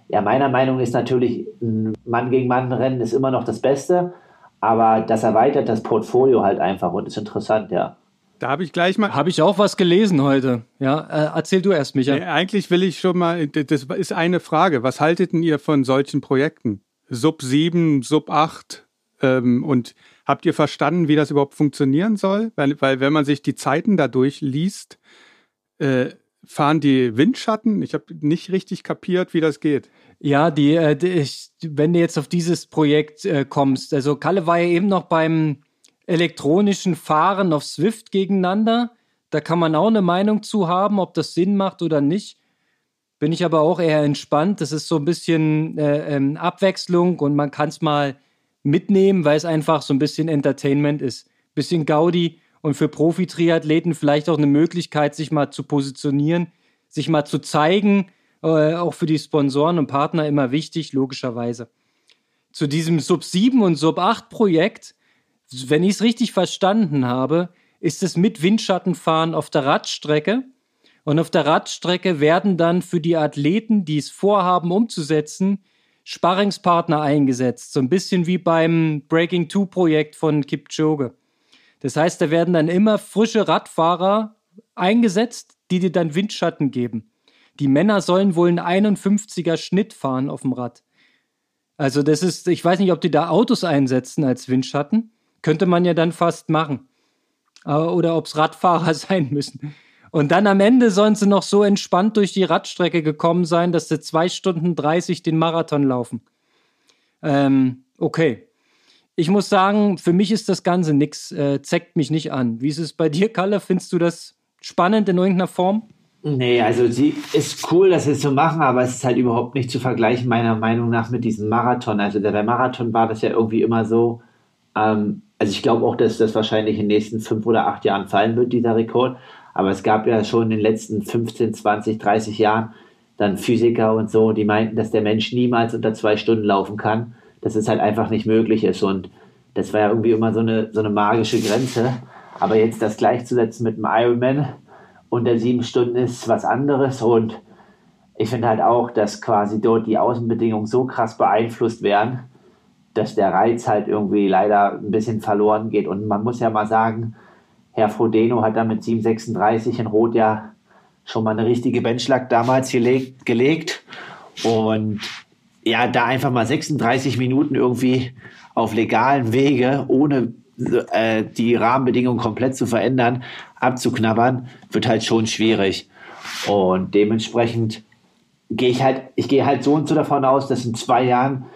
Ja, meiner Meinung ist natürlich, ein Mann gegen Mann Rennen ist immer noch das Beste, aber das erweitert das Portfolio halt einfach und ist interessant, ja. Da habe ich gleich mal. Habe ich auch was gelesen heute. Ja, äh, erzähl du erst, Micha. Nee, eigentlich will ich schon mal, das ist eine Frage. Was haltet denn ihr von solchen Projekten? Sub 7, Sub 8 ähm, und habt ihr verstanden, wie das überhaupt funktionieren soll? Weil, weil wenn man sich die Zeiten dadurch liest, äh, fahren die Windschatten. Ich habe nicht richtig kapiert, wie das geht. Ja, die, äh, die ich, wenn du jetzt auf dieses Projekt äh, kommst, also Kalle war ja eben noch beim elektronischen Fahren auf Swift gegeneinander. Da kann man auch eine Meinung zu haben, ob das Sinn macht oder nicht. Bin ich aber auch eher entspannt. Das ist so ein bisschen äh, ähm, Abwechslung und man kann es mal mitnehmen, weil es einfach so ein bisschen Entertainment ist. Bisschen Gaudi und für Profi-Triathleten vielleicht auch eine Möglichkeit, sich mal zu positionieren, sich mal zu zeigen. Äh, auch für die Sponsoren und Partner immer wichtig, logischerweise. Zu diesem Sub 7 und Sub 8 Projekt wenn ich es richtig verstanden habe, ist es mit Windschattenfahren auf der Radstrecke. Und auf der Radstrecke werden dann für die Athleten, die es vorhaben umzusetzen, Sparringspartner eingesetzt. So ein bisschen wie beim Breaking Two Projekt von Kipchoge. Das heißt, da werden dann immer frische Radfahrer eingesetzt, die dir dann Windschatten geben. Die Männer sollen wohl einen 51er Schnitt fahren auf dem Rad. Also das ist, ich weiß nicht, ob die da Autos einsetzen als Windschatten. Könnte man ja dann fast machen. Oder ob es Radfahrer <laughs> sein müssen. Und dann am Ende sollen sie noch so entspannt durch die Radstrecke gekommen sein, dass sie zwei Stunden 30 den Marathon laufen. Ähm, okay. Ich muss sagen, für mich ist das Ganze nichts, äh, zeckt mich nicht an. Wie ist es bei dir, Kalle? Findest du das spannend in irgendeiner Form? Nee, also sie ist cool, dass sie es so machen, aber es ist halt überhaupt nicht zu vergleichen, meiner Meinung nach, mit diesem Marathon. Also der, der Marathon war das ja irgendwie immer so, ähm, also ich glaube auch, dass das wahrscheinlich in den nächsten fünf oder acht Jahren fallen wird, dieser Rekord. Aber es gab ja schon in den letzten 15, 20, 30 Jahren dann Physiker und so, die meinten, dass der Mensch niemals unter zwei Stunden laufen kann, dass es halt einfach nicht möglich ist. Und das war ja irgendwie immer so eine, so eine magische Grenze. Aber jetzt das gleichzusetzen mit dem Ironman unter sieben Stunden ist was anderes. Und ich finde halt auch, dass quasi dort die Außenbedingungen so krass beeinflusst werden, dass der Reiz halt irgendwie leider ein bisschen verloren geht. Und man muss ja mal sagen, Herr Frodeno hat da mit 7,36 in Rot ja schon mal eine richtige Benchlag damals gelegt, gelegt. Und ja, da einfach mal 36 Minuten irgendwie auf legalen Wege, ohne äh, die Rahmenbedingungen komplett zu verändern, abzuknabbern, wird halt schon schwierig. Und dementsprechend gehe ich halt, ich gehe halt so und so davon aus, dass in zwei Jahren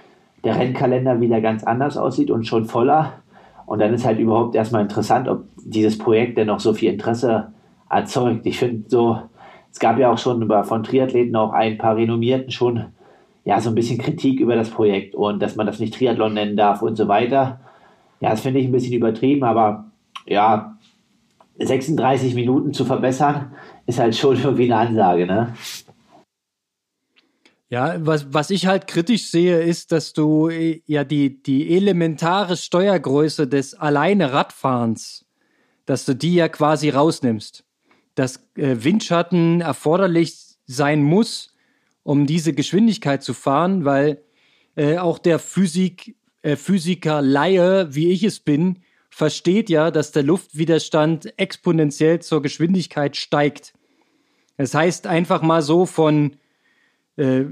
der Rennkalender wieder ganz anders aussieht und schon voller. Und dann ist halt überhaupt erstmal interessant, ob dieses Projekt denn noch so viel Interesse erzeugt. Ich finde so, es gab ja auch schon über, von Triathleten auch ein paar Renommierten schon ja so ein bisschen Kritik über das Projekt und dass man das nicht Triathlon nennen darf und so weiter. Ja, das finde ich ein bisschen übertrieben, aber ja, 36 Minuten zu verbessern, ist halt schon <laughs> irgendwie eine Ansage, ne? Ja, was, was ich halt kritisch sehe, ist, dass du äh, ja die, die elementare Steuergröße des alleine Radfahrens, dass du die ja quasi rausnimmst. Dass äh, Windschatten erforderlich sein muss, um diese Geschwindigkeit zu fahren, weil äh, auch der Physik, äh, Physiker Laie, wie ich es bin, versteht ja, dass der Luftwiderstand exponentiell zur Geschwindigkeit steigt. Das heißt einfach mal so von äh,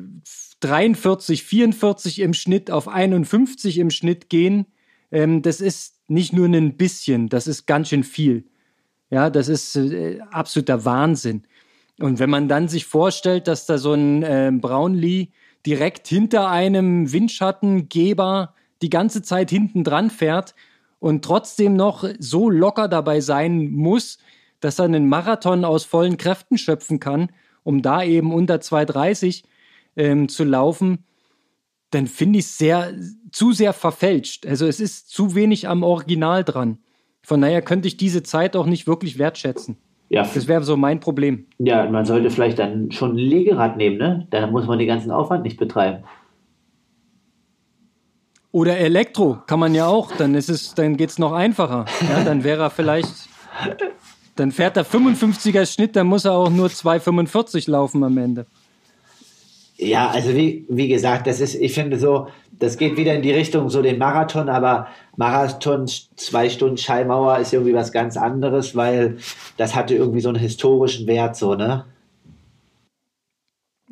43, 44 im Schnitt auf 51 im Schnitt gehen. Ähm, das ist nicht nur ein bisschen, das ist ganz schön viel. Ja, das ist äh, absoluter Wahnsinn. Und wenn man dann sich vorstellt, dass da so ein äh, Brownlee direkt hinter einem Windschattengeber die ganze Zeit hinten dran fährt und trotzdem noch so locker dabei sein muss, dass er einen Marathon aus vollen Kräften schöpfen kann, um da eben unter 2,30 ähm, zu laufen, dann finde ich es sehr, zu sehr verfälscht. Also es ist zu wenig am Original dran. Von daher könnte ich diese Zeit auch nicht wirklich wertschätzen. Ja. Das wäre so mein Problem. Ja, man sollte vielleicht dann schon ein Legerad nehmen, ne? Dann muss man den ganzen Aufwand nicht betreiben. Oder Elektro kann man ja auch, dann ist es, dann geht's noch einfacher. Ja, dann wäre er vielleicht, dann fährt er 55er Schnitt, dann muss er auch nur 2,45 laufen am Ende. Ja, also wie, wie gesagt, das ist, ich finde so, das geht wieder in die Richtung so den Marathon, aber Marathon zwei Stunden Schallmauer ist irgendwie was ganz anderes, weil das hatte irgendwie so einen historischen Wert, so, ne?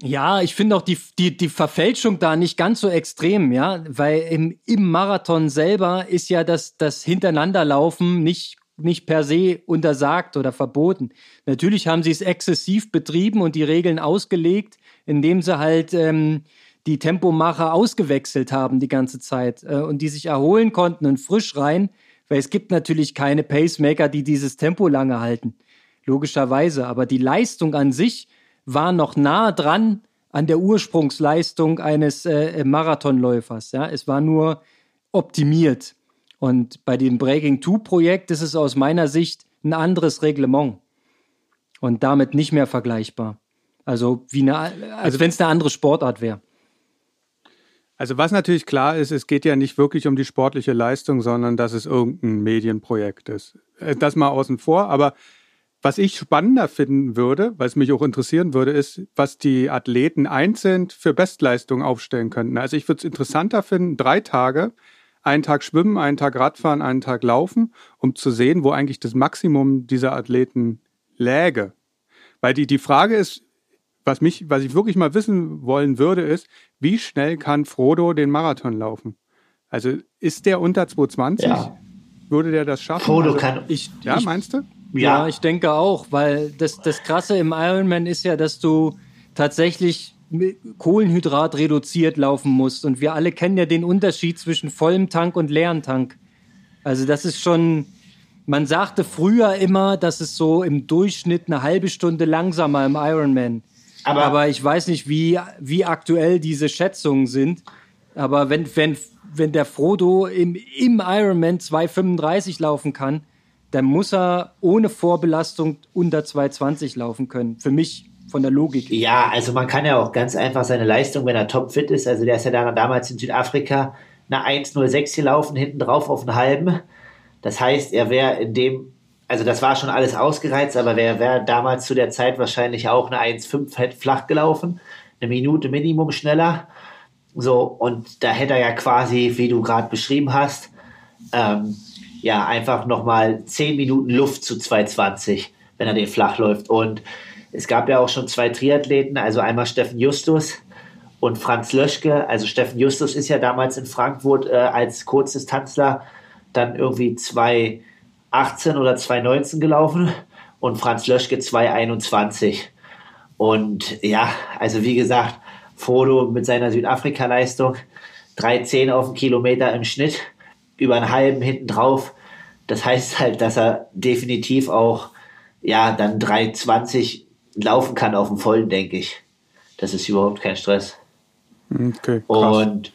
Ja, ich finde auch die, die, die Verfälschung da nicht ganz so extrem, ja, weil im, im Marathon selber ist ja das, das Hintereinanderlaufen nicht, nicht per se untersagt oder verboten. Natürlich haben sie es exzessiv betrieben und die Regeln ausgelegt, indem sie halt ähm, die Tempomacher ausgewechselt haben die ganze Zeit äh, und die sich erholen konnten und frisch rein, weil es gibt natürlich keine Pacemaker, die dieses Tempo lange halten, logischerweise. Aber die Leistung an sich war noch nah dran an der Ursprungsleistung eines äh, Marathonläufers. Ja? Es war nur optimiert. Und bei dem Breaking Two Projekt ist es aus meiner Sicht ein anderes Reglement und damit nicht mehr vergleichbar. Also wie eine, als also wenn es eine andere Sportart wäre. Also was natürlich klar ist, es geht ja nicht wirklich um die sportliche Leistung, sondern dass es irgendein Medienprojekt ist. Äh, das mal außen vor, aber was ich spannender finden würde, weil es mich auch interessieren würde, ist, was die Athleten einzeln für Bestleistungen aufstellen könnten. Also ich würde es interessanter finden, drei Tage, einen Tag schwimmen, einen Tag Radfahren, einen Tag laufen, um zu sehen, wo eigentlich das Maximum dieser Athleten läge. Weil die, die Frage ist, was mich, was ich wirklich mal wissen wollen würde, ist, wie schnell kann Frodo den Marathon laufen? Also ist der unter 220? Ja. Würde der das schaffen? Frodo also, kann. Ich, ja, ich, meinst du? Ja. ja, ich denke auch, weil das, das Krasse im Ironman ist ja, dass du tatsächlich Kohlenhydrat reduziert laufen musst. Und wir alle kennen ja den Unterschied zwischen vollem Tank und leeren Tank. Also das ist schon, man sagte früher immer, dass es so im Durchschnitt eine halbe Stunde langsamer im Ironman. Aber, Aber ich weiß nicht, wie, wie aktuell diese Schätzungen sind. Aber wenn, wenn, wenn der Frodo im, im Ironman 2,35 laufen kann, dann muss er ohne Vorbelastung unter 2,20 laufen können. Für mich von der Logik. Ja, also man kann ja auch ganz einfach seine Leistung, wenn er topfit ist, also der ist ja damals in Südafrika eine 1,06 gelaufen, hinten drauf auf einen halben. Das heißt, er wäre in dem, also das war schon alles ausgereizt, aber er wäre damals zu der Zeit wahrscheinlich auch eine 1,5 flach gelaufen, eine Minute Minimum schneller. So, und da hätte er ja quasi, wie du gerade beschrieben hast, ähm, ja, einfach nochmal 10 Minuten Luft zu 220, wenn er den flach läuft. Und es gab ja auch schon zwei Triathleten, also einmal Steffen Justus und Franz Löschke. Also Steffen Justus ist ja damals in Frankfurt äh, als Kurzdistanzler dann irgendwie 218 oder 219 gelaufen und Franz Löschke 221. Und ja, also wie gesagt, Frodo mit seiner Südafrika-Leistung 3,10 auf den Kilometer im Schnitt über einen halben hinten drauf. Das heißt halt, dass er definitiv auch ja dann 3,20 laufen kann auf dem vollen, denke ich. Das ist überhaupt kein Stress. Okay, Und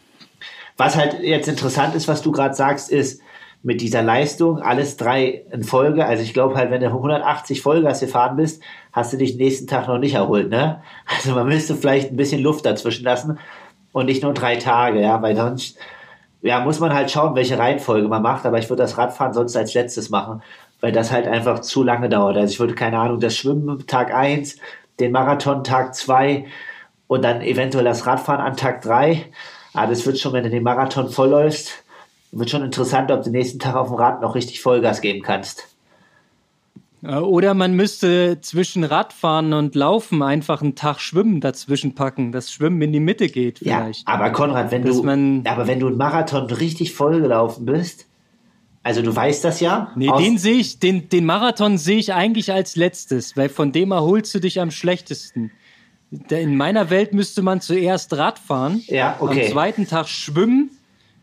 was halt jetzt interessant ist, was du gerade sagst, ist mit dieser Leistung alles drei in Folge. Also ich glaube halt, wenn du 180 Vollgas gefahren bist, hast du dich nächsten Tag noch nicht erholt, ne? <laughs> Also man müsste vielleicht ein bisschen Luft dazwischen lassen und nicht nur drei Tage, ja, weil sonst ja, muss man halt schauen, welche Reihenfolge man macht, aber ich würde das Radfahren sonst als letztes machen, weil das halt einfach zu lange dauert. Also ich würde, keine Ahnung, das Schwimmen Tag 1, den Marathon Tag 2 und dann eventuell das Radfahren an Tag 3. Aber das wird schon, wenn du den Marathon vollläufst, wird schon interessant, ob du den nächsten Tag auf dem Rad noch richtig Vollgas geben kannst. Äh, oder man müsste zwischen Radfahren und Laufen einfach einen Tag Schwimmen dazwischen packen, dass Schwimmen in die Mitte geht vielleicht. Ja, aber Konrad, wenn Dass du, man- aber wenn du einen Marathon richtig voll gelaufen bist, also du weißt das ja. Nee, aus- den sehe ich, den, den Marathon sehe ich eigentlich als letztes, weil von dem erholst du dich am schlechtesten. Da- In meiner Welt müsste man zuerst Rad fahren, Ja, okay. am zweiten Tag schwimmen,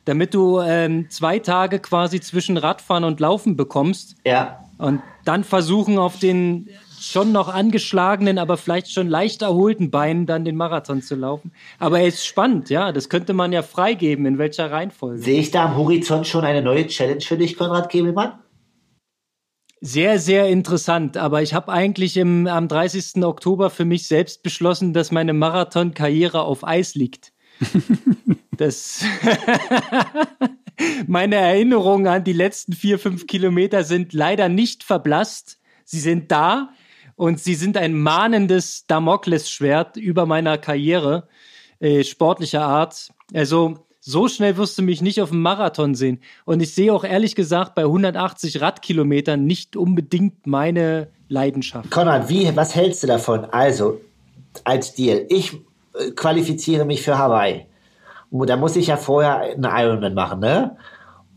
damit du ähm, zwei Tage quasi zwischen Radfahren und Laufen bekommst ja, und dann versuchen auf den schon noch angeschlagenen, aber vielleicht schon leicht erholten Beinen dann den Marathon zu laufen. Aber er ist spannend, ja, das könnte man ja freigeben, in welcher Reihenfolge. sehe ich da am Horizont schon eine neue Challenge für dich, Konrad Kegelmann? Sehr, sehr interessant. Aber ich habe eigentlich im, am 30. Oktober für mich selbst beschlossen, dass meine Marathon-Karriere auf Eis liegt. <laughs> das <laughs> meine Erinnerungen an die letzten vier, fünf Kilometer sind leider nicht verblasst. Sie sind da und sie sind ein mahnendes Damoklesschwert über meiner Karriere äh, sportlicher Art. Also so schnell wirst du mich nicht auf dem Marathon sehen. Und ich sehe auch ehrlich gesagt bei 180 Radkilometern nicht unbedingt meine Leidenschaft. Konrad, wie, was hältst du davon? Also, als Deal, ich qualifiziere mich für Hawaii. Und Da muss ich ja vorher einen Ironman machen, ne?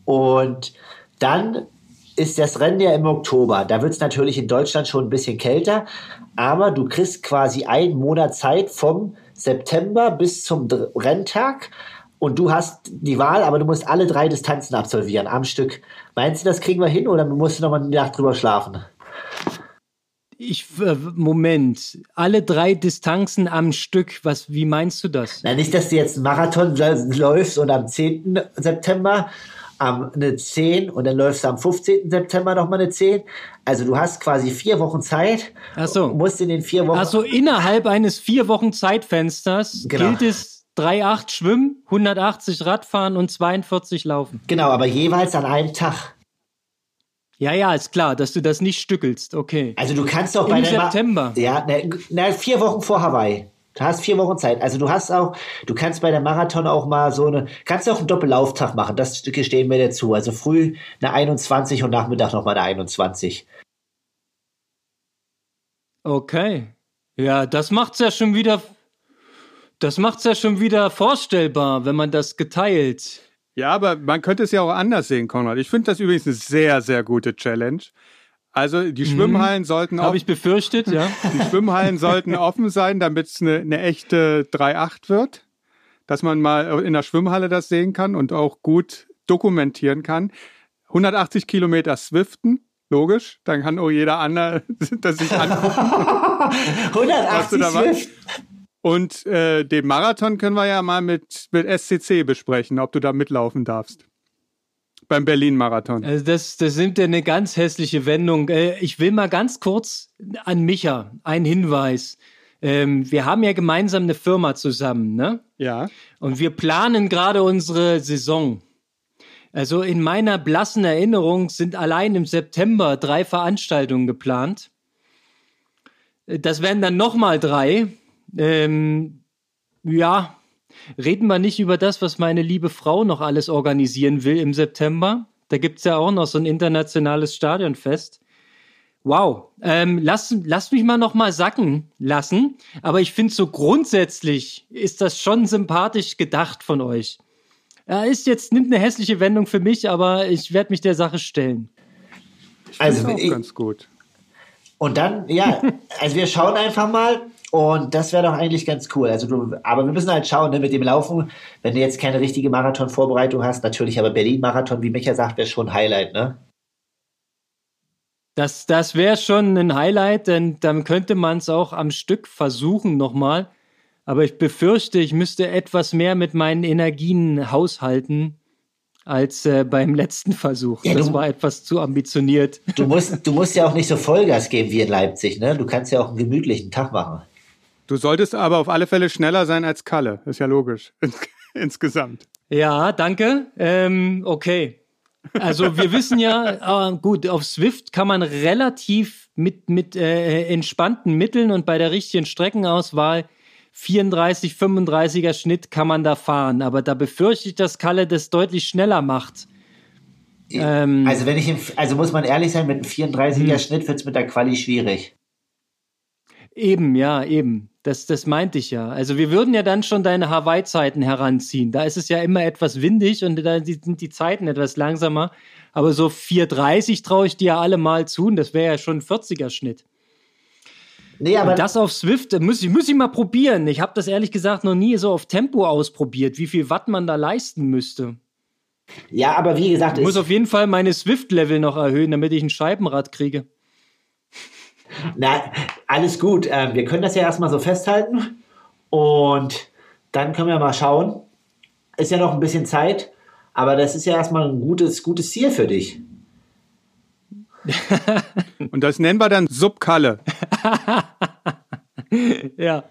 Und dann ist das Rennen ja im Oktober. Da wird es natürlich in Deutschland schon ein bisschen kälter, aber du kriegst quasi einen Monat Zeit vom September bis zum Renntag und du hast die Wahl, aber du musst alle drei Distanzen absolvieren am Stück. Meinst du, das kriegen wir hin oder musst du noch mal eine Nacht drüber schlafen? Ich, äh, Moment, alle drei Distanzen am Stück, was, wie meinst du das? Na, nicht, dass du jetzt einen Marathon lä- läufst und am 10. September am, eine 10 und dann läufst du am 15. September nochmal eine 10. Also du hast quasi vier Wochen Zeit. Ach so. Musst in den vier Wochen. Also innerhalb eines vier Wochen Zeitfensters Genau. gilt es 3,8 Schwimmen, 180 Radfahren und 42 Laufen. Genau, aber jeweils an einem Tag. Ja, ja, ist klar, dass du das nicht stückelst. Okay. Also du kannst doch bei Im der Ma- September. Ja, na, na, vier Wochen vor Hawaii. Du hast vier Wochen Zeit. Also du hast auch, du kannst bei der Marathon auch mal so eine, kannst auch einen Doppellauftag machen. Das gestehen wir dir zu. Also früh eine 21 und Nachmittag nochmal eine 21. Okay. Ja, das macht's ja schon wieder. Das macht's ja schon wieder vorstellbar, wenn man das geteilt. Ja, aber man könnte es ja auch anders sehen, Konrad. Ich finde das übrigens eine sehr, sehr gute Challenge. Also die Schwimmhallen sollten Habe ich befürchtet, ja. <laughs> die Schwimmhallen sollten offen sein, damit es eine, eine echte 3.8 wird. Dass man mal in der Schwimmhalle das sehen kann und auch gut dokumentieren kann. 180 Kilometer Swiften, logisch. Dann kann auch jeder andere <laughs> das sich angucken. <laughs> Hast du 180 da was? Swift. Und äh, den Marathon können wir ja mal mit, mit SCC besprechen, ob du da mitlaufen darfst. Beim Berlin-Marathon. Also das, das nimmt ja eine ganz hässliche Wendung. Äh, Ich will mal ganz kurz an Micha einen Hinweis. Ähm, Wir haben ja gemeinsam eine Firma zusammen, ne? Ja. Und wir planen gerade unsere Saison. Also in meiner blassen Erinnerung sind allein im September drei Veranstaltungen geplant. Äh, Das wären dann nochmal drei. Ähm, ja, reden wir nicht über das, was meine liebe Frau noch alles organisieren will im September. Da gibt's ja auch noch so ein internationales Stadionfest. Wow, ähm, lass, lass mich mal noch mal sacken lassen. Aber ich finde so grundsätzlich ist das schon sympathisch gedacht von euch. Er ist jetzt nimmt eine hässliche Wendung für mich, aber ich werde mich der Sache stellen. Also, Ist auch ich, ganz gut. und dann, ja, also wir schauen einfach mal. Und das wäre doch eigentlich ganz cool. Also du, aber wir müssen halt schauen, ne, mit dem Laufen, wenn du jetzt keine richtige Marathon-Vorbereitung hast, natürlich, aber Berlin-Marathon, wie Micha sagt, wäre schon ein Highlight, ne? Das, das wäre schon ein Highlight, denn dann könnte man es auch am Stück versuchen nochmal. Aber ich befürchte, ich müsste etwas mehr mit meinen Energien haushalten als äh, beim letzten Versuch. Ja, das du- war etwas zu ambitioniert. Du musst, du musst ja auch nicht so Vollgas geben wie in Leipzig, ne? Du kannst ja auch einen gemütlichen Tag machen. Du solltest aber auf alle Fälle schneller sein als Kalle. Ist ja logisch. <laughs> Ins insgesamt. Ja, danke. Ähm, okay. Also wir <laughs> wissen ja, äh, gut, auf Swift kann man relativ mit, mit äh, entspannten Mitteln und bei der richtigen Streckenauswahl 34, 35er Schnitt kann man da fahren. Aber da befürchte ich, dass Kalle das deutlich schneller macht Ähm, also wenn ich, im, also muss man ehrlich sein, mit einem 34er Hm. Schnitt wird es mit der Quali schwierig. Eben, ja, eben. Das, das meinte ich ja. Also wir würden ja dann schon deine Hawaii-Zeiten heranziehen. Da ist es ja immer etwas windig und da sind die Zeiten etwas langsamer. Aber so 4,30 traue ich dir ja alle mal zu und das wäre ja schon ein 40er-Schnitt. Nee, aber Und das auf Swift muss ich, muss ich mal probieren. Ich habe das ehrlich gesagt noch nie so auf Tempo ausprobiert, wie viel Watt man da leisten müsste. ja, aber wie gesagt, Ich muss auf jeden Fall meine Swift-Level noch erhöhen, damit ich ein Scheibenrad kriege. Na, alles gut. Ähm, wir können das ja erstmal so festhalten und dann können wir mal schauen. Ist ja noch ein bisschen Zeit, aber das ist ja erstmal ein gutes, gutes Ziel für dich. <laughs> Und das nennen wir dann Subkalle. <laughs> Ja,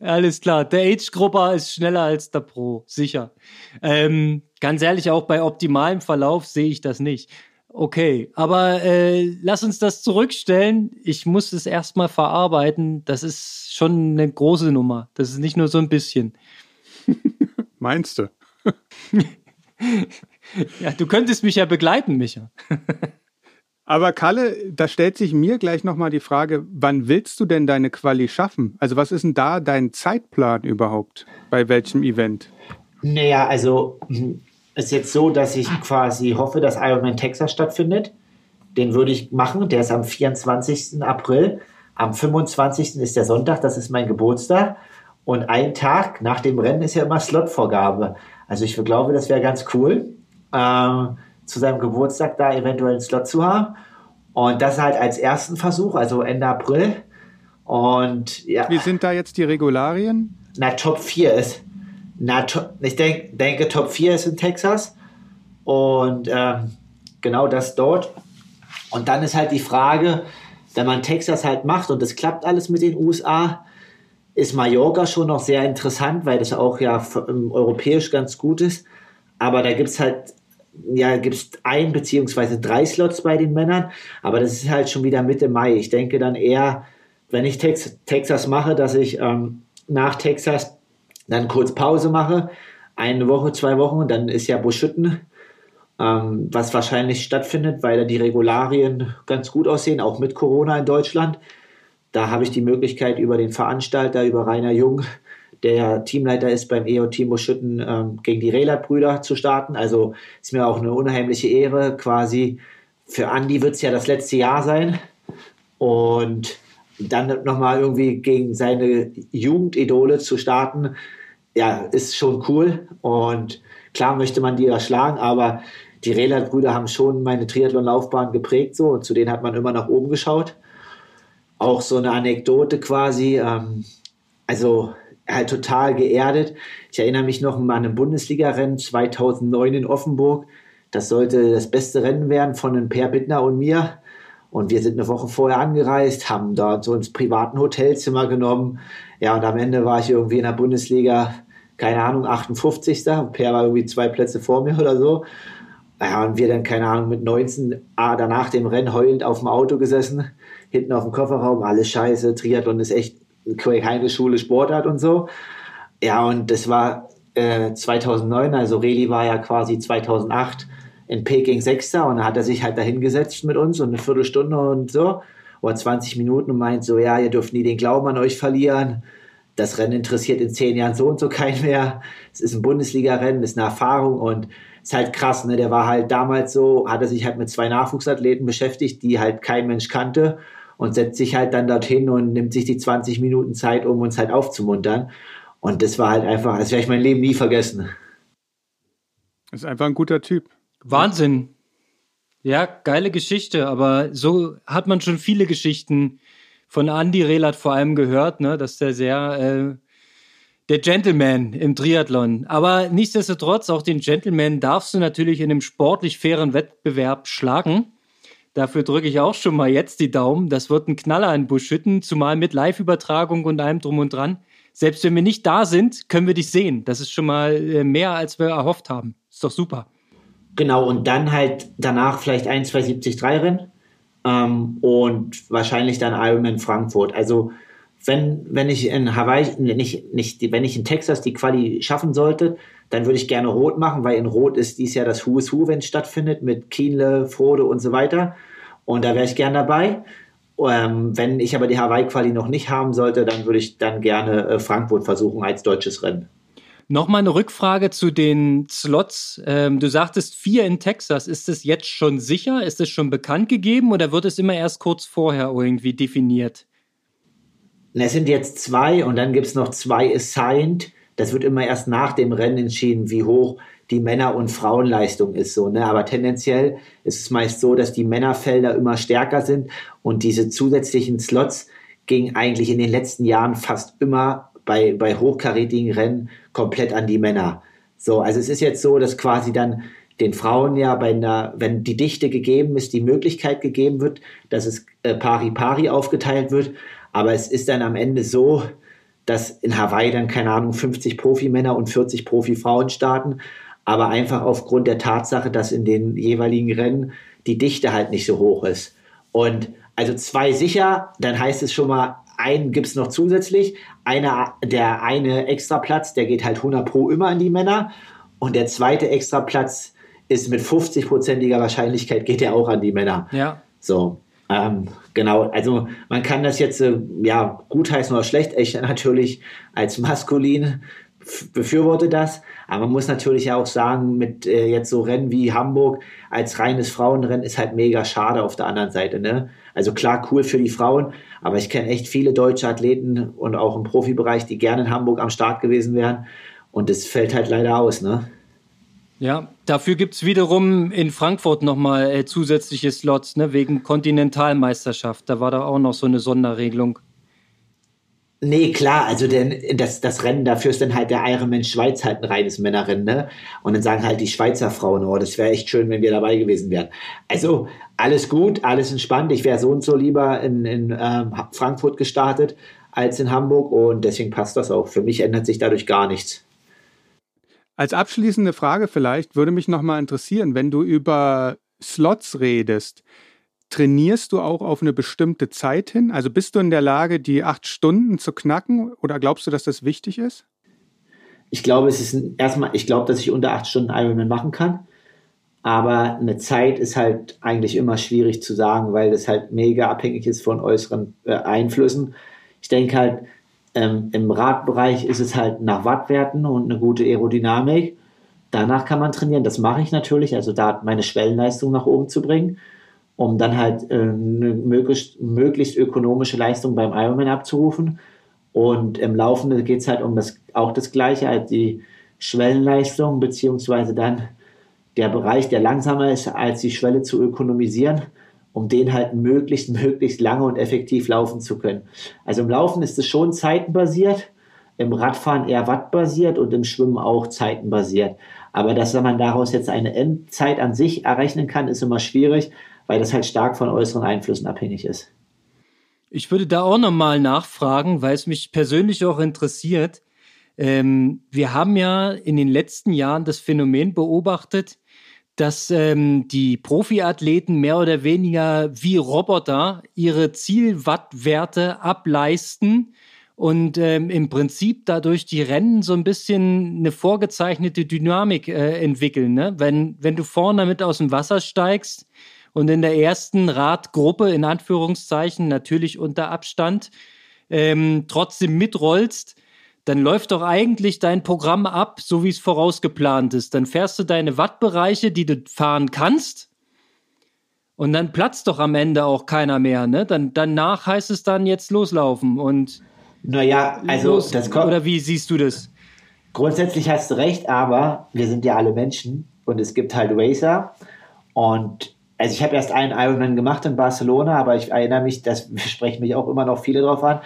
alles klar. Der Age-Grupper ist schneller als der Pro, sicher. Ähm, ganz ehrlich, auch bei optimalem Verlauf sehe ich das nicht. Okay, aber äh, lass uns das zurückstellen. Ich muss es erstmal verarbeiten. Das ist schon eine große Nummer. Das ist nicht nur so ein bisschen. <laughs> Meinst du? <laughs> Ja, du könntest mich ja begleiten, Micha. <laughs> Aber Kalle, da stellt sich mir gleich nochmal die Frage, wann willst du denn deine Quali schaffen? Also was ist denn da dein Zeitplan überhaupt? Bei welchem Event? Naja, also ist jetzt so, dass ich quasi hoffe, dass Ironman Texas stattfindet. Den würde ich machen. Der ist am 24. April. Am 25. ist der Sonntag, das ist mein Geburtstag. Und ein Tag nach dem Rennen ist ja immer Slotvorgabe. Also ich glaube, das wäre ganz cool, ähm, zu seinem Geburtstag da eventuell einen Slot zu haben. Und das halt als ersten Versuch, also Ende April. Und ja. Wie sind da jetzt die Regularien? Na, Top 4 ist. Na, ich denk, denke, Top 4 ist in Texas. Und ähm, genau das dort. Und dann ist halt die Frage, wenn man Texas halt macht und es klappt alles mit den USA, ist Mallorca schon noch sehr interessant, weil das auch ja ähm, europäisch ganz gut ist. Aber da gibt es halt, ja, gibt ein beziehungsweise drei Slots bei den Männern. Aber das ist halt schon wieder Mitte Mai. Ich denke dann eher, wenn ich Tex Texas mache, dass ich ähm, nach Texas dann kurz Pause mache, eine Woche, zwei Wochen, dann ist ja Buschütten, ähm, was wahrscheinlich stattfindet, weil da die Regularien ganz gut aussehen, auch mit Corona in Deutschland. Da habe ich die Möglichkeit, über den Veranstalter, über Rainer Jung, der ja Teamleiter ist beim EO-Team Buschütten, ähm, gegen die Relat-Brüder zu starten. Also ist mir auch eine unheimliche Ehre, quasi. Für Andi wird es ja das letzte Jahr sein. Und dann nochmal irgendwie gegen seine Jugendidole zu starten, ja, ist schon cool. Und klar möchte man die erschlagen, aber die Relat-Brüder haben schon meine Triathlon-Laufbahn geprägt so und zu denen hat man immer nach oben geschaut. Auch so eine Anekdote quasi, ähm, also halt total geerdet. Ich erinnere mich noch an ein Bundesliga-Rennen 2009 in Offenburg. Das sollte das beste Rennen werden von einem Per Bittner und mir. Und wir sind eine Woche vorher angereist, haben dort so ins privaten Hotelzimmer genommen. Ja, und am Ende war ich irgendwie in der Bundesliga, keine Ahnung, 58. Per war irgendwie zwei Plätze vor mir oder so. Ja, und wir dann, keine Ahnung, mit 19, ah, danach dem Rennen heulend auf dem Auto gesessen, hinten auf dem Kofferraum, alles scheiße, Triathlon ist echt keine Schule Sportart und so. Ja, und das war äh, 2009, also Reli war ja quasi 2008 in Peking Sechster und da hat er sich halt dahingesetzt mit uns und eine Viertelstunde und so oder 20 Minuten und meint so, ja, ihr dürft nie den Glauben an euch verlieren. Das Rennen interessiert in zehn Jahren so und so keinen mehr. Es ist ein Bundesliga-Rennen, ist eine Erfahrung und ist halt krass, ne? Der war halt damals so, hat er sich halt mit zwei Nachwuchsathleten beschäftigt, die halt kein Mensch kannte und setzt sich halt dann dorthin und nimmt sich die 20 Minuten Zeit, um uns halt aufzumuntern. Und das war halt einfach, das werde ich mein Leben nie vergessen. Ist einfach ein guter Typ. Wahnsinn. Ja, geile Geschichte, aber so hat man schon viele Geschichten von Andy Relat vor allem gehört, ne, dass der sehr äh, der Gentleman im Triathlon. Aber nichtsdestotrotz, auch den Gentleman darfst du natürlich in einem sportlich fairen Wettbewerb schlagen. Dafür drücke ich auch schon mal jetzt die Daumen. Das wird ein Knaller in Buschütten, zumal mit Live-Übertragung und allem drum und dran. Selbst wenn wir nicht da sind, können wir dich sehen. Das ist schon mal äh, mehr, als wir erhofft haben. Ist doch super. Genau, und dann halt danach vielleicht ein, zwei 73 Rennen ähm, und wahrscheinlich dann Ironman Frankfurt. Also wenn, wenn ich in Hawaii, nicht, nicht, wenn ich in Texas die Quali schaffen sollte, dann würde ich gerne Rot machen, weil in Rot ist dies Jahr das Who is Who, wenn es stattfindet, mit Kienle, Frode und so weiter. Und da wäre ich gern dabei. Ähm, wenn ich aber die Hawaii-Quali noch nicht haben sollte, dann würde ich dann gerne äh, Frankfurt versuchen als deutsches Rennen. Nochmal eine Rückfrage zu den Slots. Ähm, du sagtest vier in Texas. Ist es jetzt schon sicher? Ist es schon bekannt gegeben oder wird es immer erst kurz vorher irgendwie definiert? Es sind jetzt zwei und dann gibt es noch zwei assigned. Das wird immer erst nach dem Rennen entschieden, wie hoch die Männer- und Frauenleistung ist. So, ne? Aber tendenziell ist es meist so, dass die Männerfelder immer stärker sind und diese zusätzlichen Slots gingen eigentlich in den letzten Jahren fast immer bei, bei hochkarätigen Rennen komplett an die Männer. So, also es ist jetzt so, dass quasi dann den Frauen ja bei einer, wenn die Dichte gegeben ist, die Möglichkeit gegeben wird, dass es äh, pari pari aufgeteilt wird. Aber es ist dann am Ende so, dass in Hawaii dann, keine Ahnung, 50 Profimänner und 40 Profifrauen starten. Aber einfach aufgrund der Tatsache, dass in den jeweiligen Rennen die Dichte halt nicht so hoch ist. Und also zwei sicher, dann heißt es schon mal, einen gibt es noch zusätzlich. Einer, der eine Extraplatz, der geht halt 100 pro immer an die Männer. Und der zweite Extraplatz ist mit 50-prozentiger Wahrscheinlichkeit geht er auch an die Männer. Ja. So. Ähm, genau, also man kann das jetzt äh, ja gutheißen oder schlecht. Ich natürlich als maskulin befürworte das, aber man muss natürlich auch sagen, mit äh, jetzt so Rennen wie Hamburg als reines Frauenrennen ist halt mega schade auf der anderen Seite. Ne? Also klar, cool für die Frauen, aber ich kenne echt viele deutsche Athleten und auch im Profibereich, die gerne in Hamburg am Start gewesen wären und das fällt halt leider aus. Ne? Ja, dafür gibt es wiederum in Frankfurt nochmal äh, zusätzliche Slots, ne, wegen Kontinentalmeisterschaft. Da war da auch noch so eine Sonderregelung. Nee, klar, also denn das, das Rennen dafür ist dann halt der Ironman Schweiz halt ein reines Männerrennen, ne? Und dann sagen halt die Schweizer Frauen, oh, das wäre echt schön, wenn wir dabei gewesen wären. Also alles gut, alles entspannt. Ich wäre so und so lieber in, in ähm, Frankfurt gestartet als in Hamburg und deswegen passt das auch. Für mich ändert sich dadurch gar nichts. Als abschließende Frage vielleicht würde mich nochmal interessieren, wenn du über Slots redest, trainierst du auch auf eine bestimmte Zeit hin? Also bist du in der Lage, die acht Stunden zu knacken oder glaubst du, dass das wichtig ist? Ich glaube, es ist erstmal, ich glaube, dass ich unter acht Stunden Ironman machen kann. Aber eine Zeit ist halt eigentlich immer schwierig zu sagen, weil das halt mega abhängig ist von äußeren äh, Einflüssen. Ich denke halt, ähm, Im Radbereich ist es halt nach Wattwerten und eine gute Aerodynamik. Danach kann man trainieren. Das mache ich natürlich, also da meine Schwellenleistung nach oben zu bringen, um dann halt äh, eine möglichst, möglichst ökonomische Leistung beim Ironman abzurufen. Und im Laufenden geht es halt um das, auch das Gleiche, halt die Schwellenleistung, beziehungsweise dann der Bereich, der langsamer ist, als die Schwelle zu ökonomisieren um den halt möglichst, <laughs> möglichst lange und effektiv laufen zu können. Also im Laufen ist es schon zeitenbasiert, im Radfahren eher wattbasiert und im Schwimmen auch zeitenbasiert. Aber dass man daraus jetzt eine Endzeit an sich errechnen kann, ist immer schwierig, weil das halt stark von äußeren Einflüssen abhängig ist. Ich würde da auch nochmal nachfragen, weil es mich persönlich auch interessiert. Ähm, wir haben ja in den letzten Jahren das Phänomen beobachtet, dass ähm, die Profiathleten mehr oder weniger wie Roboter ihre Zielwattwerte ableisten und ähm, im Prinzip dadurch die Rennen so ein bisschen eine vorgezeichnete Dynamik äh, entwickeln. Ne? Wenn, wenn du vorne mit aus dem Wasser steigst und in der ersten Radgruppe in Anführungszeichen natürlich unter Abstand ähm, trotzdem mitrollst, dann läuft doch eigentlich dein Programm ab, so wie es vorausgeplant ist. Dann fährst du deine Wattbereiche, die du fahren kannst. Und dann platzt doch am Ende auch keiner mehr, ne? Dann, danach heißt es dann jetzt loslaufen und. Naja, also los, das kommt. Oder wie siehst du das? Grundsätzlich hast du recht, aber wir sind ja alle Menschen und es gibt halt Racer. Und also ich habe erst einen Ironman gemacht in Barcelona, aber ich erinnere mich, das <laughs> sprechen mich auch immer noch viele drauf an.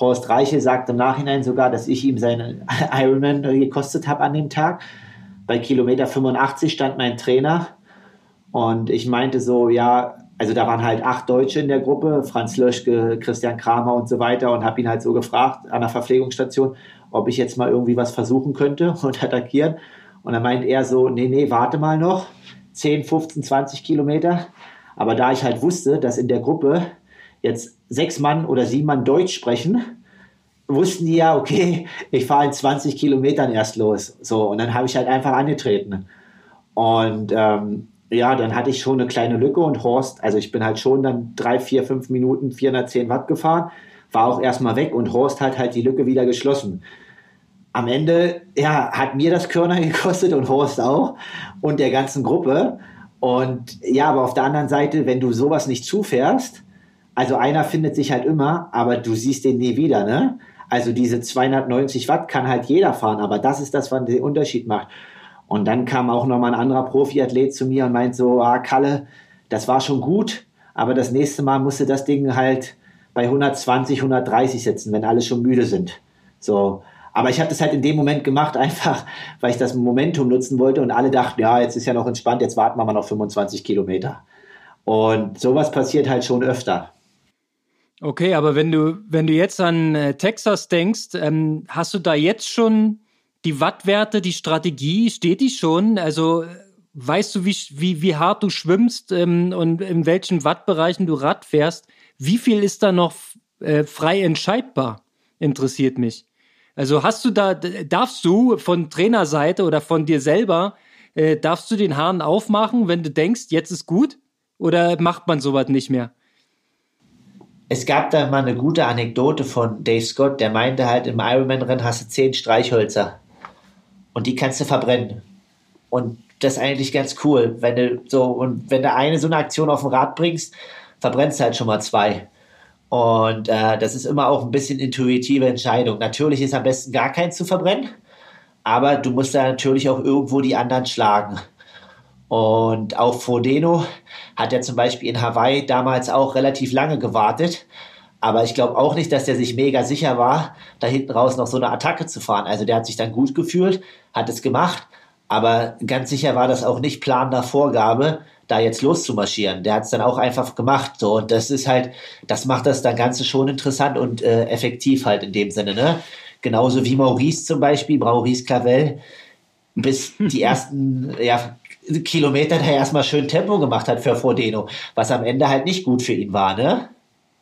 Horst Reiche sagt im Nachhinein sogar, dass ich ihm seinen <laughs> Ironman gekostet habe an dem Tag. Bei Kilometer 85 stand mein Trainer und ich meinte so, ja, also da waren halt acht Deutsche in der Gruppe, Franz Löschke, Christian Kramer und so weiter und habe ihn halt so gefragt an der Verpflegungsstation, ob ich jetzt mal irgendwie was versuchen könnte <laughs> und attackieren. Und dann meint er so, nee, nee, warte mal noch, 10, 15, 20 Kilometer. Aber da ich halt wusste, dass in der Gruppe jetzt sechs Mann oder sieben Mann Deutsch sprechen, wussten die ja, okay, ich fahre in 20 Kilometern erst los. So, und dann habe ich halt einfach angetreten. Und ähm, ja, dann hatte ich schon eine kleine Lücke und Horst, also ich bin halt schon dann drei, vier, fünf Minuten 410 Watt gefahren, war auch erstmal weg und Horst hat halt die Lücke wieder geschlossen. Am Ende, ja, hat mir das Körner <laughs> gekostet und Horst auch und der ganzen Gruppe. Und ja, aber auf der anderen Seite, wenn du sowas nicht zufährst, also einer findet sich halt immer, aber du siehst den nie wieder, ne? Also diese 290 Watt kann halt jeder fahren, aber das ist das, was den Unterschied macht. Und dann kam auch nochmal ein anderer Profiathlet zu mir und meint so, ah, Kalle, das war schon gut, aber das nächste Mal musste das Ding halt bei 120, 130 sitzen, wenn alle schon müde sind. So. Aber ich habe das halt in dem Moment gemacht, <laughs> einfach weil ich das Momentum nutzen wollte und alle dachten, ja, jetzt ist ja noch entspannt, jetzt warten wir mal noch 25 Kilometer. Und sowas passiert halt schon öfter. Okay, aber wenn du, wenn du jetzt an äh, Texas denkst, ähm, hast du da jetzt schon die Wattwerte, die Strategie, steht die schon? Also weißt du, wie, wie, wie hart du schwimmst ähm, und in welchen Wattbereichen du Rad fährst? Wie viel ist da noch äh, frei entscheidbar? Interessiert mich. Also hast du da, darfst du von Trainerseite oder von dir selber, äh, darfst du den Hahn aufmachen, wenn du denkst, jetzt ist gut? Oder macht man sowas nicht mehr? es gab da mal eine gute Anekdote von Dave Scott, der meinte halt, im Ironman-Rennen hast du zehn Streichhölzer und die kannst du verbrennen. Und das ist eigentlich ganz cool, wenn du so, und wenn du eine so eine Aktion auf dem Rad bringst, verbrennst du halt schon mal zwei. Und äh, das ist immer auch ein bisschen intuitive Entscheidung. Natürlich ist am besten gar keins zu verbrennen, aber du musst da natürlich auch irgendwo die anderen schlagen. Und auch Frodeno hat ja zum Beispiel in Hawaii damals auch relativ lange gewartet. Aber ich glaube auch nicht, dass der sich mega sicher war, da hinten raus noch so eine Attacke zu fahren. Also der hat sich dann gut gefühlt, hat es gemacht, aber ganz sicher war das auch nicht Plan der Vorgabe, da jetzt loszumarschieren. Der hat es dann auch einfach gemacht. So, und das ist halt, das macht das dann Ganze schon interessant und äh, effektiv halt in dem Sinne, ne? Genauso wie Maurice zum Beispiel, Maurice Clavel, bis <laughs> die ersten ja, Kilometer der erstmal schön Tempo gemacht hat für Frodeno, was am Ende halt nicht gut für ihn war, ne?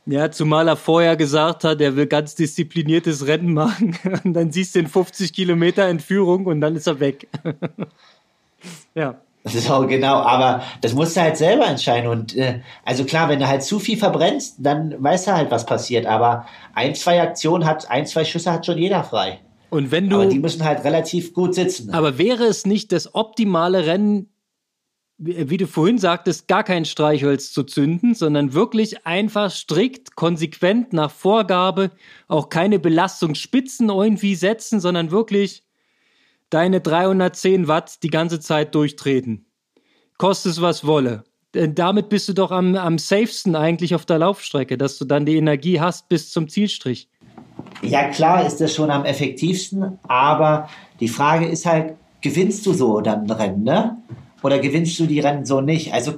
Ja, zumal er vorher gesagt hat, er will ganz diszipliniertes Rennen machen. <laughs> Und dann siehst du in 50 Kilometer Entführung und dann ist er weg. <laughs> ja. <laughs> So, genau, aber das musst du halt selber entscheiden. Und äh, also klar, wenn du halt zu viel verbrennst, dann weißt du halt, was passiert. Aber ein, zwei Aktionen hat, ein, zwei Schüsse hat schon jeder frei. Und wenn du. Aber die müssen halt relativ gut sitzen. Aber wäre es nicht das optimale Rennen, wie du vorhin sagtest, gar kein Streichholz zu zünden, sondern wirklich einfach strikt, konsequent nach Vorgabe, auch keine Belastungsspitzen irgendwie setzen, sondern wirklich deine 310 Watt die ganze Zeit durchtreten. Kostet es was wolle. Denn damit bist du doch am, am safesten eigentlich auf der Laufstrecke, dass du dann die Energie hast bis zum Zielstrich. Ja, klar ist das schon am effektivsten, aber die Frage ist halt, gewinnst du so dann ein Rennen, ne? oder gewinnst du die Rennen so nicht? Also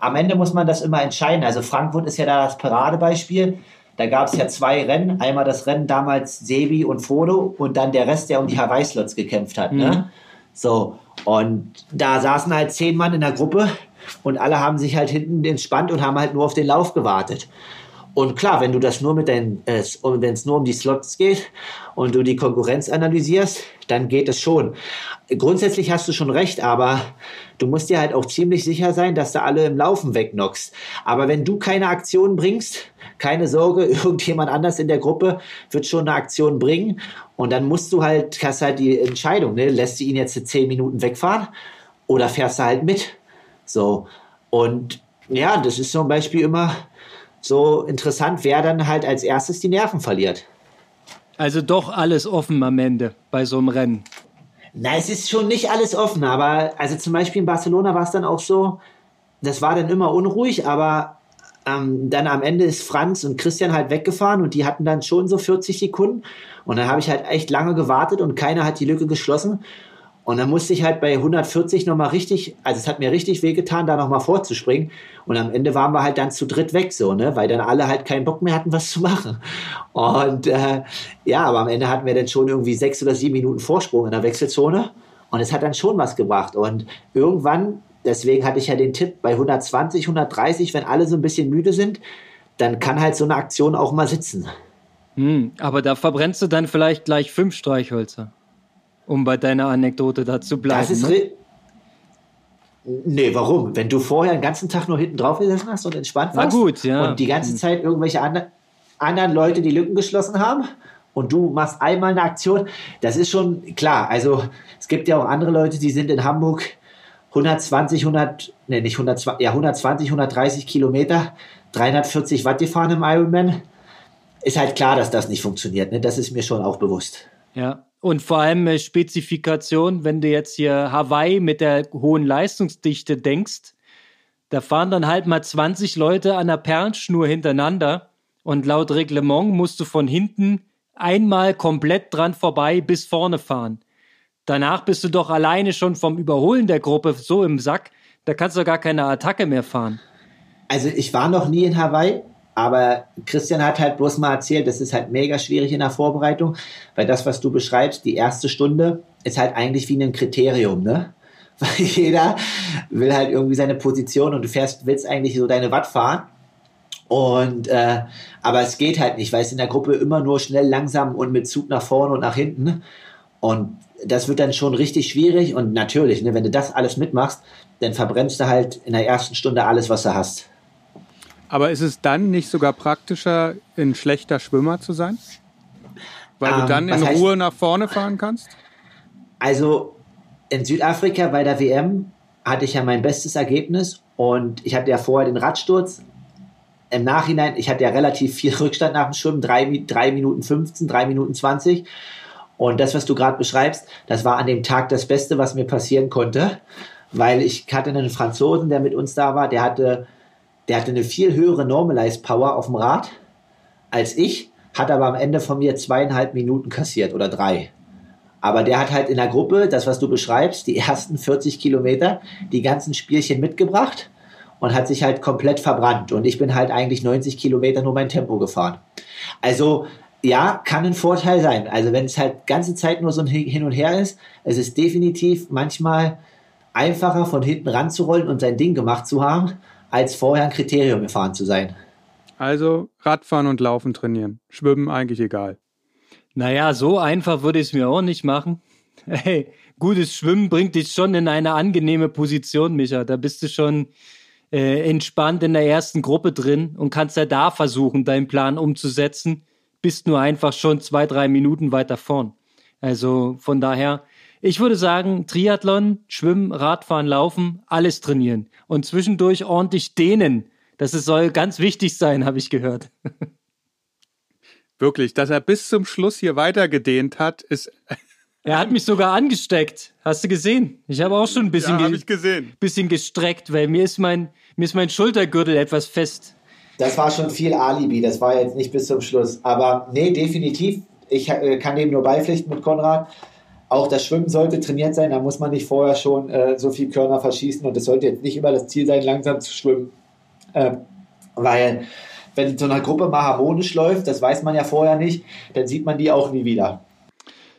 am Ende muss man das immer entscheiden. Also Frankfurt ist ja da das Paradebeispiel. Da gab es ja zwei Rennen. Einmal das Rennen damals Sebi und Fodo und dann der Rest, der um die Hawaii-Slots gekämpft hat. Ne? Mhm. Ne? So, und da saßen halt zehn Mann in der Gruppe und alle haben sich halt hinten entspannt und haben halt nur auf den Lauf gewartet. Und klar, wenn du das nur mit deinen, äh, wenn es nur um die Slots geht und du die Konkurrenz analysierst, dann geht es schon. Grundsätzlich hast du schon recht, aber du musst dir halt auch ziemlich sicher sein, dass du alle im Laufen wegknockst. Aber wenn du keine Aktion bringst, keine Sorge, <laughs> irgendjemand anders in der Gruppe wird schon eine Aktion bringen. Und dann musst du halt, hast halt die Entscheidung, ne? lässt du ihn jetzt zehn Minuten wegfahren oder fährst du halt mit? So. Und ja, das ist zum Beispiel immer, so interessant, wer dann halt als erstes die Nerven verliert. Also doch alles offen am Ende bei so einem Rennen. Na, es ist schon nicht alles offen, aber also zum Beispiel in Barcelona war es dann auch so, das war dann immer unruhig, aber ähm, dann am Ende ist Franz und Christian halt weggefahren und die hatten dann schon so 40 Sekunden und dann habe ich halt echt lange gewartet und keiner hat die Lücke geschlossen und dann musste ich halt bei 140 nochmal richtig, also es hat mir richtig wehgetan, da nochmal vorzuspringen. Und am Ende waren wir halt dann zu dritt weg, so, ne, weil dann alle halt keinen Bock mehr hatten, was zu machen. Und äh, ja, aber am Ende hatten wir dann schon irgendwie sechs oder sieben Minuten Vorsprung in der Wechselzone. Und es hat dann schon was gebracht. Und irgendwann, deswegen hatte ich ja den Tipp, bei 120, 130, wenn alle so ein bisschen müde sind, dann kann halt so eine Aktion auch mal sitzen. Hm, aber da verbrennst du dann vielleicht gleich fünf Streichhölzer, um bei deiner Anekdote da zu bleiben. Das ist ne? Nee, warum? Wenn du vorher den ganzen Tag nur hinten drauf gesessen hast und entspannt warst Na gut, ja. und die ganze hm. Zeit irgendwelche andre, anderen Leute die Lücken geschlossen haben und du machst einmal eine Aktion, das ist schon klar. Also es gibt ja auch andere Leute, die sind in Hamburg 120, 100, nee, nicht 120, ja 120, 130 Kilometer, 340 Watt gefahren im Ironman. Ist halt klar, dass das nicht funktioniert. Ne? Das ist mir schon auch bewusst. Ja, und vor allem äh, Spezifikation, wenn du jetzt hier Hawaii mit der hohen Leistungsdichte denkst, da fahren dann halt mal 20 Leute an der Perlenschnur hintereinander und laut Reglement musst du von hinten einmal komplett dran vorbei bis vorne fahren. Danach bist du doch alleine schon vom Überholen der Gruppe so im Sack, da kannst du gar keine Attacke mehr fahren. Also ich war noch nie in Hawaii, aber Christian hat halt bloß mal erzählt, das ist halt mega schwierig in der Vorbereitung, weil das, was du beschreibst, die erste Stunde, ist halt eigentlich wie ein Kriterium, ne? <laughs> Weil jeder will halt irgendwie seine Position und du fährst, willst eigentlich so deine Watt fahren. Und äh, aber es geht halt nicht, weil es in der Gruppe immer nur schnell, langsam und mit Zug nach vorne und nach hinten. Und das wird dann schon richtig schwierig. Und natürlich, ne, wenn du das alles mitmachst, dann verbrennst du halt in der ersten Stunde alles, was du hast. Aber ist es dann nicht sogar praktischer, ein schlechter Schwimmer zu sein? Weil ähm, du dann in Ruhe nach vorne fahren kannst? Also in Südafrika bei der WM hatte ich ja mein bestes Ergebnis und ich hatte ja vorher den Radsturz. Im Nachhinein, ich hatte ja relativ viel Rückstand nach dem Schwimmen, 3, 3 Minuten 15, 3 Minuten 20. Und das, was du gerade beschreibst, das war an dem Tag das Beste, was mir passieren konnte, weil ich hatte einen Franzosen, der mit uns da war, der hatte der hatte eine viel höhere Normalized Power auf dem Rad als ich, hat aber am Ende von mir zweieinhalb Minuten kassiert oder drei. Aber der hat halt in der Gruppe, das was du beschreibst, die ersten 40 Kilometer, die ganzen Spielchen mitgebracht und hat sich halt komplett verbrannt. Und ich bin halt eigentlich 90 Kilometer nur mein Tempo gefahren. Also ja, kann ein Vorteil sein. Also wenn es halt ganze Zeit nur so ein Hin und Her ist, es ist definitiv manchmal einfacher von hinten ranzurollen und sein Ding gemacht zu haben, als vorher ein Kriterium gefahren zu sein. Also Radfahren und Laufen trainieren. Schwimmen eigentlich egal. Naja, so einfach würde ich es mir auch nicht machen. <laughs> Hey, gutes Schwimmen bringt dich schon in eine angenehme Position, Micha. Da bist du schon äh, entspannt in der ersten Gruppe drin und kannst ja da versuchen, deinen Plan umzusetzen. Bist nur einfach schon zwei, drei Minuten weiter vorn. Also von daher, ich würde sagen, Triathlon, Schwimmen, Radfahren, Laufen, alles trainieren. Und zwischendurch ordentlich dehnen. Das soll ganz wichtig sein, habe ich gehört. Wirklich, dass er bis zum Schluss hier weiter gedehnt hat, ist. <laughs> Er hat mich sogar angesteckt. Hast du gesehen? Ich habe auch schon ein bisschen, ja, ge gesehen. bisschen gestreckt, weil mir ist, mein, mir ist mein Schultergürtel etwas fest. Das war schon viel Alibi, das war jetzt nicht bis zum Schluss. Aber nee, definitiv. Ich äh, kann dem nur beipflichten mit Konrad. Auch das Schwimmen sollte trainiert sein, da muss man nicht vorher schon äh, so viel Körner verschießen und es sollte jetzt nicht immer das Ziel sein, langsam zu schwimmen. Äh, weil wenn so eine Gruppe mal harmonisch läuft, das weiß man ja vorher nicht, dann sieht man die auch nie wieder.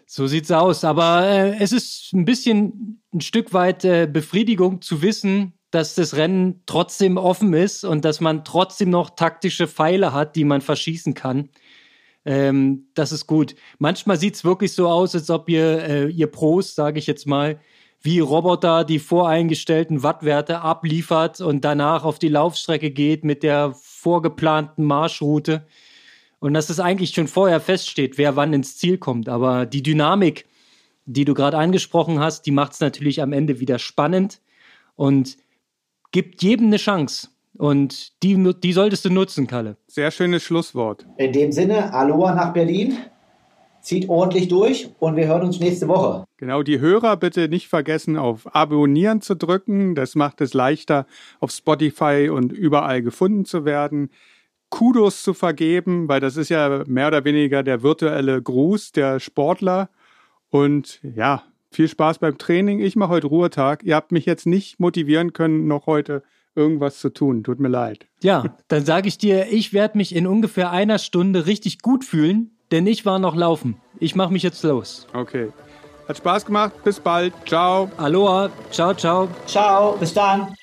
So sieht's aus. Aber äh, es ist ein bisschen ein Stück weit äh, Befriedigung zu wissen, dass das Rennen trotzdem offen ist und dass man trotzdem noch taktische Pfeile hat, die man verschießen kann. Ähm, das ist gut. Manchmal sieht es wirklich so aus, als ob ihr, äh, ihr Pros, sage ich jetzt mal, wie Roboter die voreingestellten Wattwerte abliefert und danach auf die Laufstrecke geht mit der vorgeplanten Marschroute. Und dass es eigentlich schon vorher feststeht, wer wann ins Ziel kommt. Aber die Dynamik, die du gerade angesprochen hast, die macht es natürlich am Ende wieder spannend und gibt jedem eine Chance. Und die, die solltest du nutzen, Kalle. Sehr schönes Schlusswort. In dem Sinne, Aloha nach Berlin. Zieht ordentlich durch und wir hören uns nächste Woche. Genau, die Hörer bitte nicht vergessen, auf Abonnieren zu drücken. Das macht es leichter, auf Spotify und überall gefunden zu werden. Kudos zu vergeben, weil das ist ja mehr oder weniger der virtuelle Gruß der Sportler. Und ja, viel Spaß beim Training. Ich mache heute Ruhetag. Ihr habt mich jetzt nicht motivieren können, noch heute irgendwas zu tun. Tut mir leid. Ja, dann sage ich dir, ich werde mich in ungefähr einer Stunde richtig gut fühlen, denn ich war noch laufen. Ich mache mich jetzt los. Okay. Hat Spaß gemacht. Bis bald. Ciao. Aloha. Ciao, ciao. Ciao. Bis dann.